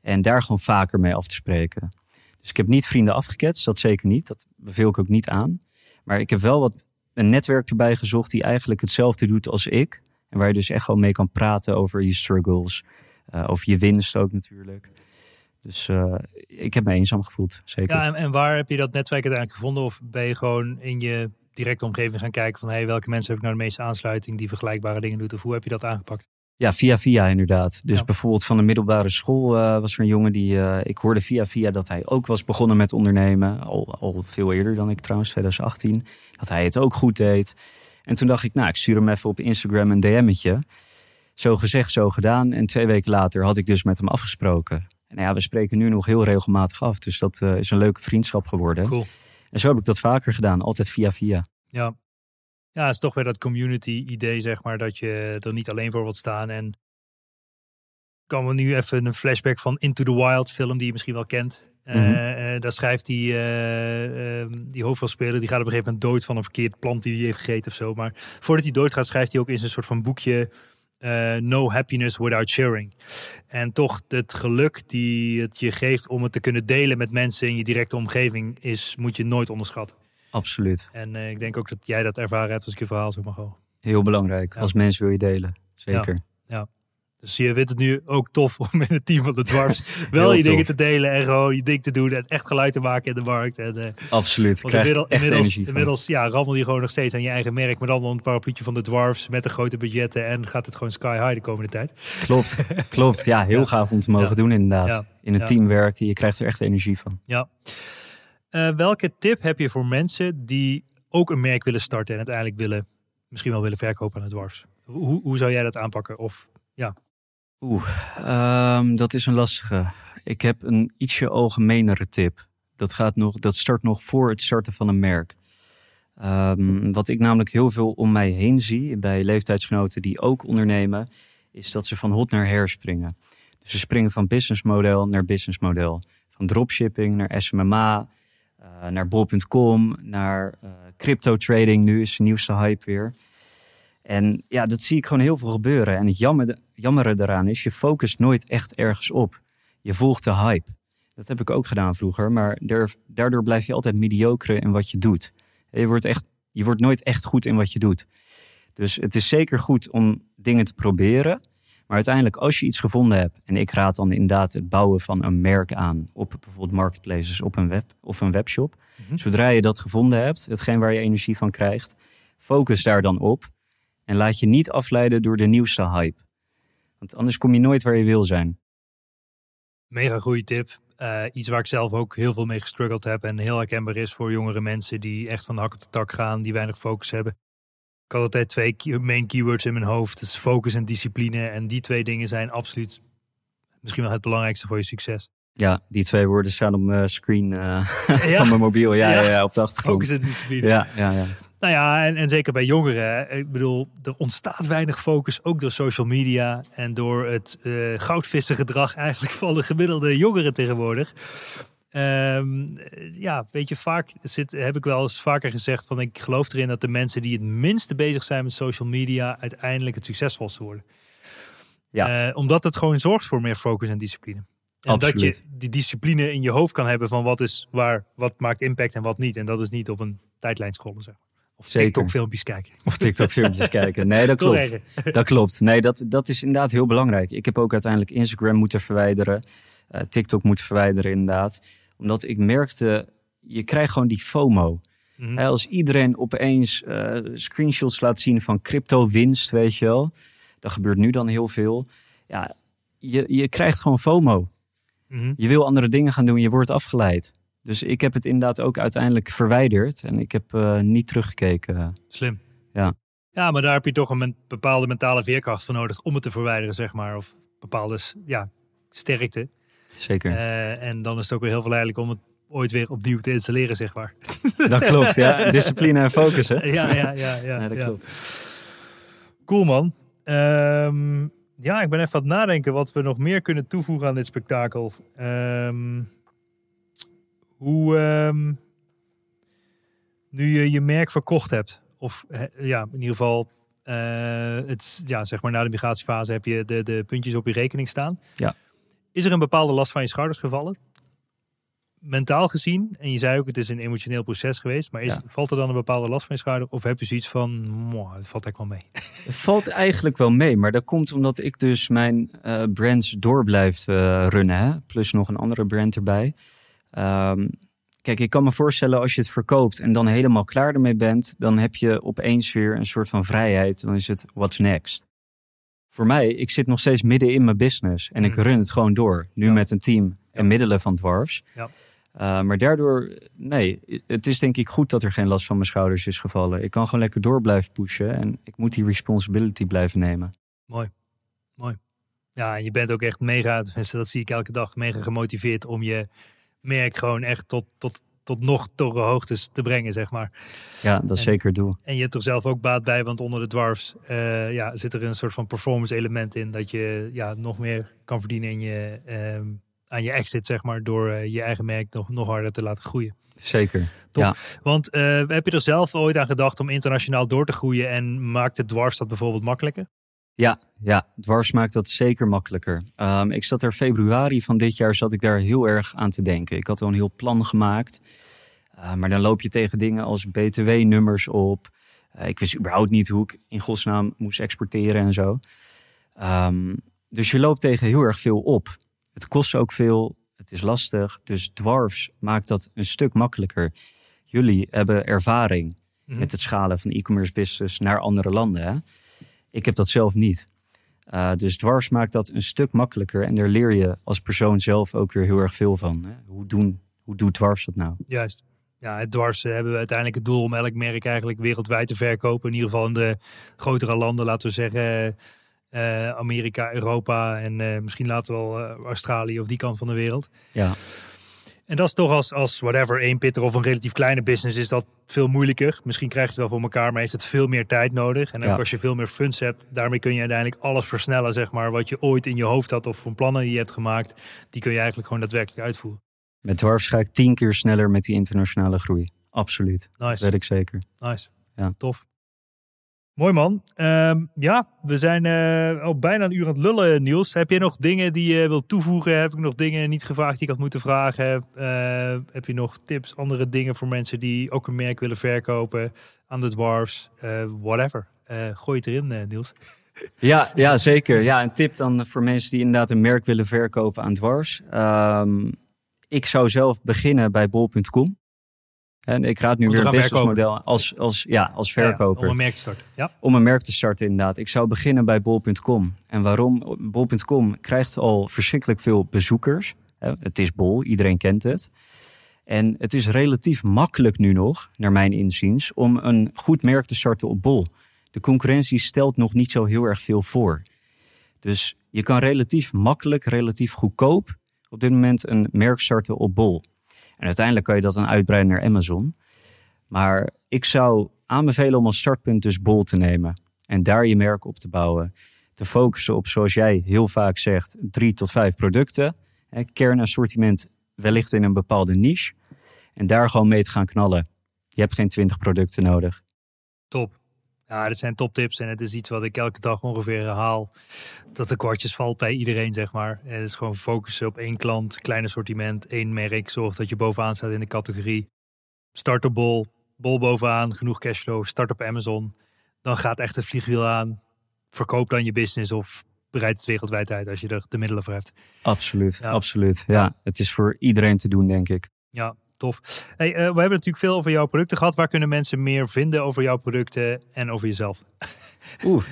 S2: En daar gewoon vaker mee af te spreken. Dus ik heb niet vrienden afgeketst, dat zeker niet. Dat beveel ik ook niet aan. Maar ik heb wel wat een netwerk erbij gezocht die eigenlijk hetzelfde doet als ik. En waar je dus echt gewoon mee kan praten over je struggles. Uh, over je winst ook natuurlijk. Dus uh, ik heb me eenzaam gevoeld, zeker.
S1: Ja, en, en, waar heb je dat netwerk uiteindelijk gevonden? Of ben je gewoon in je directe omgeving gaan kijken van... hey, welke mensen heb ik nou de meeste aansluiting die vergelijkbare dingen doet? Of hoe heb je dat aangepakt?
S2: Ja, via via inderdaad. Dus bijvoorbeeld van de middelbare school uh, was er een jongen die... Uh, ik hoorde via via dat hij ook was begonnen met ondernemen. Al, al veel eerder dan ik trouwens, 2018. Dat hij het ook goed deed. En toen dacht ik, nou, ik stuur hem even op Instagram een DM'tje. Zo gezegd, zo gedaan. En twee weken later had ik dus met hem afgesproken. En ja, we spreken nu nog heel regelmatig af. Dus dat uh, is een leuke vriendschap geworden.
S1: Cool.
S2: En zo heb ik dat vaker gedaan. Altijd via via.
S1: Ja, ja, het is toch weer dat community idee, zeg maar, dat je er niet alleen voor wilt staan. En kan we nu even een flashback van Into the Wild film die je misschien wel kent. Mm -hmm. uh, daar schrijft die, uh, uh, die hoofdrolspeler, die gaat op een gegeven moment dood van een verkeerd plant die hij heeft gegeten of zo. Maar voordat hij doodgaat, schrijft hij ook in zijn soort van boekje No Happiness Without Sharing. En toch het geluk die het je geeft om het te kunnen delen met mensen in je directe omgeving, is, moet je nooit onderschatten.
S2: Absoluut.
S1: En ik denk ook dat jij dat ervaren hebt als ik je verhaal zo mag houden.
S2: Heel belangrijk. Ja. Als mens wil je delen. Zeker.
S1: Ja. ja. Dus je vindt het nu ook tof om in het team van de dwarfs wel je tof. dingen te delen en gewoon je ding te doen en echt geluid te maken in de markt. En, uh,
S2: Absoluut. Krijg inmiddels, echt
S1: inmiddels,
S2: energie
S1: inmiddels ja, rammel je gewoon nog steeds aan je eigen merk, maar dan een parapluutje van de dwarfs met de grote budgetten en gaat het gewoon sky high de komende tijd.
S2: Klopt, klopt. Ja, heel ja. gaaf om te mogen ja. doen inderdaad. In een team werken, je krijgt er echt energie van.
S1: Ja. Uh, welke tip heb je voor mensen die ook een merk willen starten en uiteindelijk willen, misschien wel willen verkopen aan de dwarfs? Hoe, hoe zou jij dat aanpakken? Of ja.
S2: Oeh, um, dat is een lastige. Ik heb een ietsje algemenere tip. Dat, gaat nog, dat start nog voor het starten van een merk. Um, wat ik namelijk heel veel om mij heen zie bij leeftijdsgenoten die ook ondernemen, is dat ze van hot naar her springen. Dus ze springen van businessmodel naar businessmodel. Van dropshipping naar SMMA, uh, naar bol.com, naar uh, crypto trading. Nu is de nieuwste hype weer. En ja, dat zie ik gewoon heel veel gebeuren. En het jammer, jammere daaraan is, je focust nooit echt ergens op. Je volgt de hype. Dat heb ik ook gedaan vroeger, maar daardoor blijf je altijd mediocre in wat je doet. Je wordt, echt, je wordt nooit echt goed in wat je doet. Dus het is zeker goed om dingen te proberen. Maar uiteindelijk, als je iets gevonden hebt, en ik raad dan inderdaad het bouwen van een merk aan op bijvoorbeeld marketplaces op een web of een webshop. Mm-hmm. Zodra je dat gevonden hebt, hetgeen waar je energie van krijgt, focus daar dan op. En laat je niet afleiden door de nieuwste hype. Want anders kom je nooit waar je wil zijn.
S1: Mega goede tip. Uh, iets waar ik zelf ook heel veel mee gestruggeld heb en heel herkenbaar is voor jongere mensen die echt van de hak op de tak gaan, die weinig focus hebben. Ik had altijd twee main keywords in mijn hoofd. Dus focus en discipline. En die twee dingen zijn absoluut misschien wel het belangrijkste voor je succes.
S2: Ja, die twee woorden staan op mijn screen uh, ja? van mijn mobiel. Ja, ja. ja, op de achtergrond.
S1: Focus en discipline.
S2: Ja, ja, ja.
S1: Nou ja, en, en zeker bij jongeren. Ik bedoel, er ontstaat weinig focus, ook door social media en door het uh, goudvissengedrag eigenlijk van de gemiddelde jongeren tegenwoordig. Um, ja, weet je, vaak zit, heb ik wel eens vaker gezegd van ik geloof erin dat de mensen die het minste bezig zijn met social media uiteindelijk het succesvolste worden.
S2: Ja.
S1: Uh, omdat het gewoon zorgt voor meer focus en discipline. En
S2: Absoluut.
S1: dat je die discipline in je hoofd kan hebben van wat is waar, wat maakt impact en wat niet. En dat is niet op een tijdlijn scrollen, zeg maar. Of TikTok filmpjes kijken.
S2: Of TikTok filmpjes kijken. Nee, dat klopt. Dat klopt. Nee, dat, dat is inderdaad heel belangrijk. Ik heb ook uiteindelijk Instagram moeten verwijderen. Uh, TikTok moeten verwijderen inderdaad. Omdat ik merkte, je krijgt gewoon die FOMO. Mm -hmm. Als iedereen opeens uh, screenshots laat zien van crypto winst, weet je wel. Dat gebeurt nu dan heel veel. Ja, je, je krijgt gewoon FOMO. Mm -hmm. Je wil andere dingen gaan doen, je wordt afgeleid. Dus ik heb het inderdaad ook uiteindelijk verwijderd. En ik heb uh, niet teruggekeken.
S1: Slim.
S2: Ja.
S1: Ja, maar daar heb je toch een men- bepaalde mentale veerkracht voor nodig om het te verwijderen, zeg maar. Of bepaalde ja, sterkte.
S2: Zeker.
S1: Eh, en dan is het ook weer heel verleidelijk om het ooit weer opnieuw te installeren, zeg maar.
S2: Dat klopt, ja. Discipline en focus, hè?
S1: ja, ja, ja. ja,
S2: Ja, dat
S1: ja.
S2: klopt.
S1: Cool, man. Ehm, ja, ik ben even aan het nadenken wat we nog meer kunnen toevoegen aan dit spektakel. Ehm, hoe, ehm, nu je je merk verkocht hebt, of ja, in ieder geval, eh, het, ja, zeg maar na de migratiefase heb je de, de puntjes op je rekening staan.
S2: Ja.
S1: Is er een bepaalde last van je schouders gevallen? Mentaal gezien, en je zei ook het is een emotioneel proces geweest, maar is,
S2: Ja.
S1: valt er dan een bepaalde last van je schouder? Of heb je zoiets van, "Mwah, het valt eigenlijk wel mee?
S2: Het valt eigenlijk wel mee, maar dat komt omdat ik dus mijn eh, brands door blijf eh, runnen. Hè? Plus nog een andere brand erbij. Ehm, kijk, ik kan me voorstellen als je het verkoopt en dan helemaal klaar ermee bent, dan heb je opeens weer een soort van vrijheid. Dan is het what's next. Voor mij, ik zit nog steeds midden in mijn business en ik
S1: Mm.
S2: run het gewoon door. Nu
S1: Ja.
S2: met een team en
S1: Ja.
S2: middelen van dwarfs.
S1: Ja.
S2: Uh, maar daardoor, nee, het is denk ik goed dat er geen last van mijn schouders is gevallen. Ik kan gewoon lekker door blijven pushen en ik moet die responsibility blijven nemen.
S1: Ja, en je bent ook echt mega, dat zie ik elke dag, mega gemotiveerd om je merk gewoon echt tot, tot, tot nog torre hoogtes te brengen, zeg maar.
S2: Ja, dat
S1: En-
S2: zeker doel.
S1: En je hebt er zelf ook baat bij, want onder de dwarfs eh, ja, zit er een soort van performance element in. Dat je ja, nog meer kan verdienen in je, ehm, aan je exit, zeg maar, door eh, je eigen merk nog, nog harder te laten groeien.
S2: Zeker.
S1: Want eh, heb je er zelf ooit aan gedacht om internationaal door te groeien en maakt de dwarfs dat bijvoorbeeld makkelijker?
S2: Ja, ja, dwars maakt dat zeker makkelijker. Ehm, ik zat er februari van dit jaar zat ik daar heel erg aan te denken. Ik had al een heel plan gemaakt. Uh, maar dan loop je tegen dingen als btw-nummers op. Uh, ik wist überhaupt niet hoe ik in godsnaam moest exporteren en zo. Um, dus je loopt tegen heel erg veel op. Het kost ook veel. Het is lastig. Dus dwarfs maakt dat een stuk makkelijker. Jullie hebben ervaring
S1: Mhm.
S2: met het schalen van e-commerce business naar andere landen. Hè? Ik heb dat zelf niet. Uh, dus dwars maakt dat een stuk makkelijker. En daar leer je als persoon zelf ook weer heel erg veel van. Hè? Hoe, doen, hoe doet dwars dat nou?
S1: Juist. Ja, het dwars eh, hebben we uiteindelijk het doel om elk merk eigenlijk wereldwijd te verkopen. In ieder geval in de grotere landen, laten we zeggen uh, Amerika, Europa en uh, misschien later wel Australië of die kant van de wereld.
S2: Ja.
S1: En dat is toch als, als whatever, één pitter of een relatief kleine business is dat veel moeilijker. Misschien krijg je het wel voor elkaar, maar heeft het veel meer tijd nodig. En ook
S2: Ja.
S1: als je veel meer funds hebt, daarmee kun je uiteindelijk alles versnellen, zeg maar, wat je ooit in je hoofd had of van plannen die je hebt gemaakt, die kun je eigenlijk gewoon daadwerkelijk uitvoeren.
S2: Met dwars ga ik tien keer sneller met die internationale groei. Absoluut. Dat
S1: Nice,
S2: weet ik zeker.
S1: nice.
S2: Ja.
S1: Tof. Mooi man. Ehm, ja, we zijn eh, al bijna een uur aan het lullen, Niels. Heb je nog dingen die je wilt toevoegen? Heb ik nog dingen niet gevraagd die ik had moeten vragen? Eh, heb je nog tips, andere dingen voor mensen die ook een merk willen verkopen aan de dwarfs? Eh, whatever. Eh, gooi het erin, eh, Niels.
S2: Ja, ja, zeker. Ja, een tip dan voor mensen die inderdaad een merk willen verkopen aan dwars. Um, ik zou zelf beginnen bij bol.com. En ik raad nu weer een businessmodel als, als, ja, als verkoper.
S1: Ja, om een merk te starten. Ja.
S2: Om een merk te starten, inderdaad. Ik zou beginnen bij bol.com. En waarom? Bol.com krijgt al verschrikkelijk veel bezoekers. Het is bol, iedereen kent het. En het is relatief makkelijk nu nog, naar mijn inziens, om een goed merk te starten op bol. De concurrentie stelt nog niet zo heel erg veel voor. Dus je kan relatief makkelijk, relatief goedkoop op dit moment een merk starten op bol. En uiteindelijk kan je dat dan uitbreiden naar Amazon. Maar ik zou aanbevelen om als startpunt dus bol te nemen. En daar je merk op te bouwen. Te focussen op, zoals jij heel vaak zegt, drie tot vijf producten. Kernassortiment wellicht in een bepaalde niche. En daar gewoon mee te gaan knallen. Je hebt geen twintig producten nodig.
S1: Top. Ja, dit zijn toptips en het is iets wat ik elke dag ongeveer herhaal. Dat de kwartjes valt bij iedereen, zeg maar. Het is gewoon focussen op één klant, klein assortiment, één merk. Zorg dat je bovenaan staat in de categorie. Start op bol, bol bovenaan, genoeg cashflow. Start op Amazon. Dan gaat echt het vliegwiel aan. Verkoop dan je business of bereid het wereldwijd uit als je er de middelen voor hebt.
S2: Absoluut,
S1: Ja.
S2: absoluut. Ja, het is voor iedereen te doen, denk ik.
S1: Ja. Tof. Hey, uh, we hebben natuurlijk veel over jouw producten gehad. Waar kunnen mensen meer vinden over jouw producten en over jezelf?
S2: Oeh,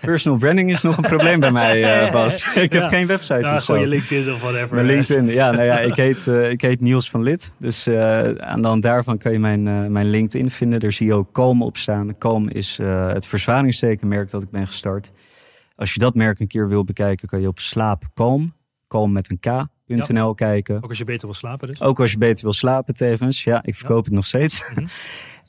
S2: personal branding is nog een probleem bij mij, uh, Bas. Ik heb geen website.
S1: Nou, gewoon je LinkedIn of whatever.
S2: Mijn LinkedIn, ja, nou ja, ik heet, uh, ik heet Niels van Lid. Dus aan de hand daarvan kan je mijn, mijn LinkedIn vinden. Daar zie je ook Calm op staan. Calm is het verzwaringstekenmerk dat ik ben gestart. Als je dat merk een keer wil bekijken, kan je op slaap Calm met een K.nl kijken.
S1: Ook als je beter wil slapen dus?
S2: Ook als je beter wil slapen tevens. Ja, ik verkoop het nog steeds. Mhm.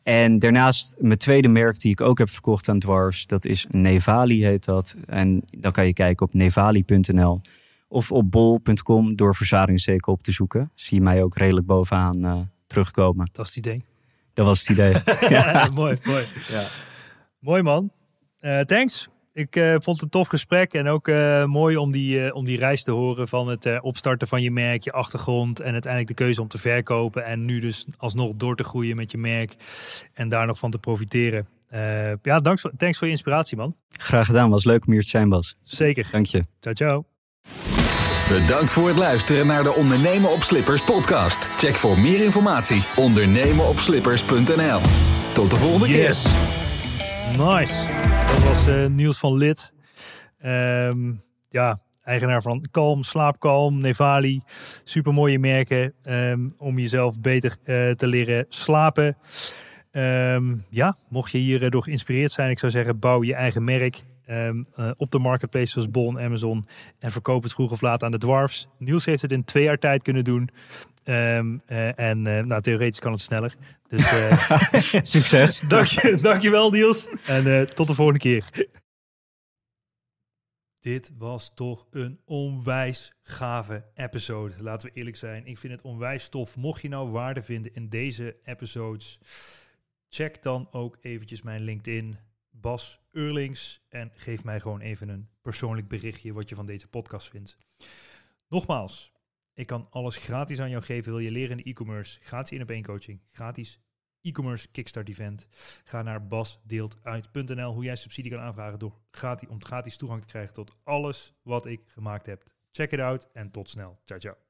S2: En daarnaast mijn tweede merk die ik ook heb verkocht aan Dwars, dat is Nevali heet dat. En dan kan je kijken op nevali.nl of op bol.com door verzadigingszeker op te zoeken. Zie je mij ook redelijk bovenaan uh, terugkomen.
S1: Dat is het idee.
S2: Dat was het idee.
S1: ja. mooi, mooi. Ja. Mooi man. Uh, thanks. Ik uh, vond het een tof gesprek en ook uh, mooi om die, uh, om die reis te horen van het opstarten van je merk, je achtergrond en uiteindelijk de keuze om te verkopen en nu dus alsnog door te groeien met je merk en daar nog van te profiteren. ja, thanks voor, thanks voor je inspiratie man.
S2: Graag gedaan, was leuk om hier te zijn Bas.
S1: Zeker.
S2: Dank je.
S1: Ciao ciao.
S3: Bedankt voor het luisteren naar de Ondernemen op Slippers podcast. Check voor meer informatie ondernemenopslippers.nl. Tot de volgende
S1: yes. keer. Nice. Dat was uh, Niels van Lid. Um, ja, eigenaar van Kalm, Slaapkalm, Nevali. Super mooie merken um, om jezelf beter uh, te leren slapen. Um, ja, mocht je hierdoor uh, geïnspireerd zijn, ik zou zeggen, bouw je eigen merk. Op de marketplace zoals Bon, Amazon. En verkoop het vroeg of laat aan de dwarfs. Niels heeft het in twee jaar tijd kunnen doen. Um, uh, en uh, nou, theoretisch kan het sneller. Dus
S2: succes.
S1: Dank je, dankjewel Niels. En tot de volgende keer. Dit was toch een onwijs gave episode. Laten we eerlijk zijn. Ik vind het onwijs tof. Mocht je nou waarde vinden in deze episodes, check dan ook eventjes mijn LinkedIn Bas Eurlings. En geef mij gewoon even een persoonlijk berichtje wat je van deze podcast vindt. Nogmaals, ik kan alles gratis aan jou geven. Wil je leren in e-commerce? Gratis in op één coaching. Gratis e-commerce kickstart event. Ga naar basdeeltuit.nl hoe jij subsidie kan aanvragen door gratis, om gratis toegang te krijgen tot alles wat ik gemaakt heb. Check it out en tot snel. Ciao, ciao.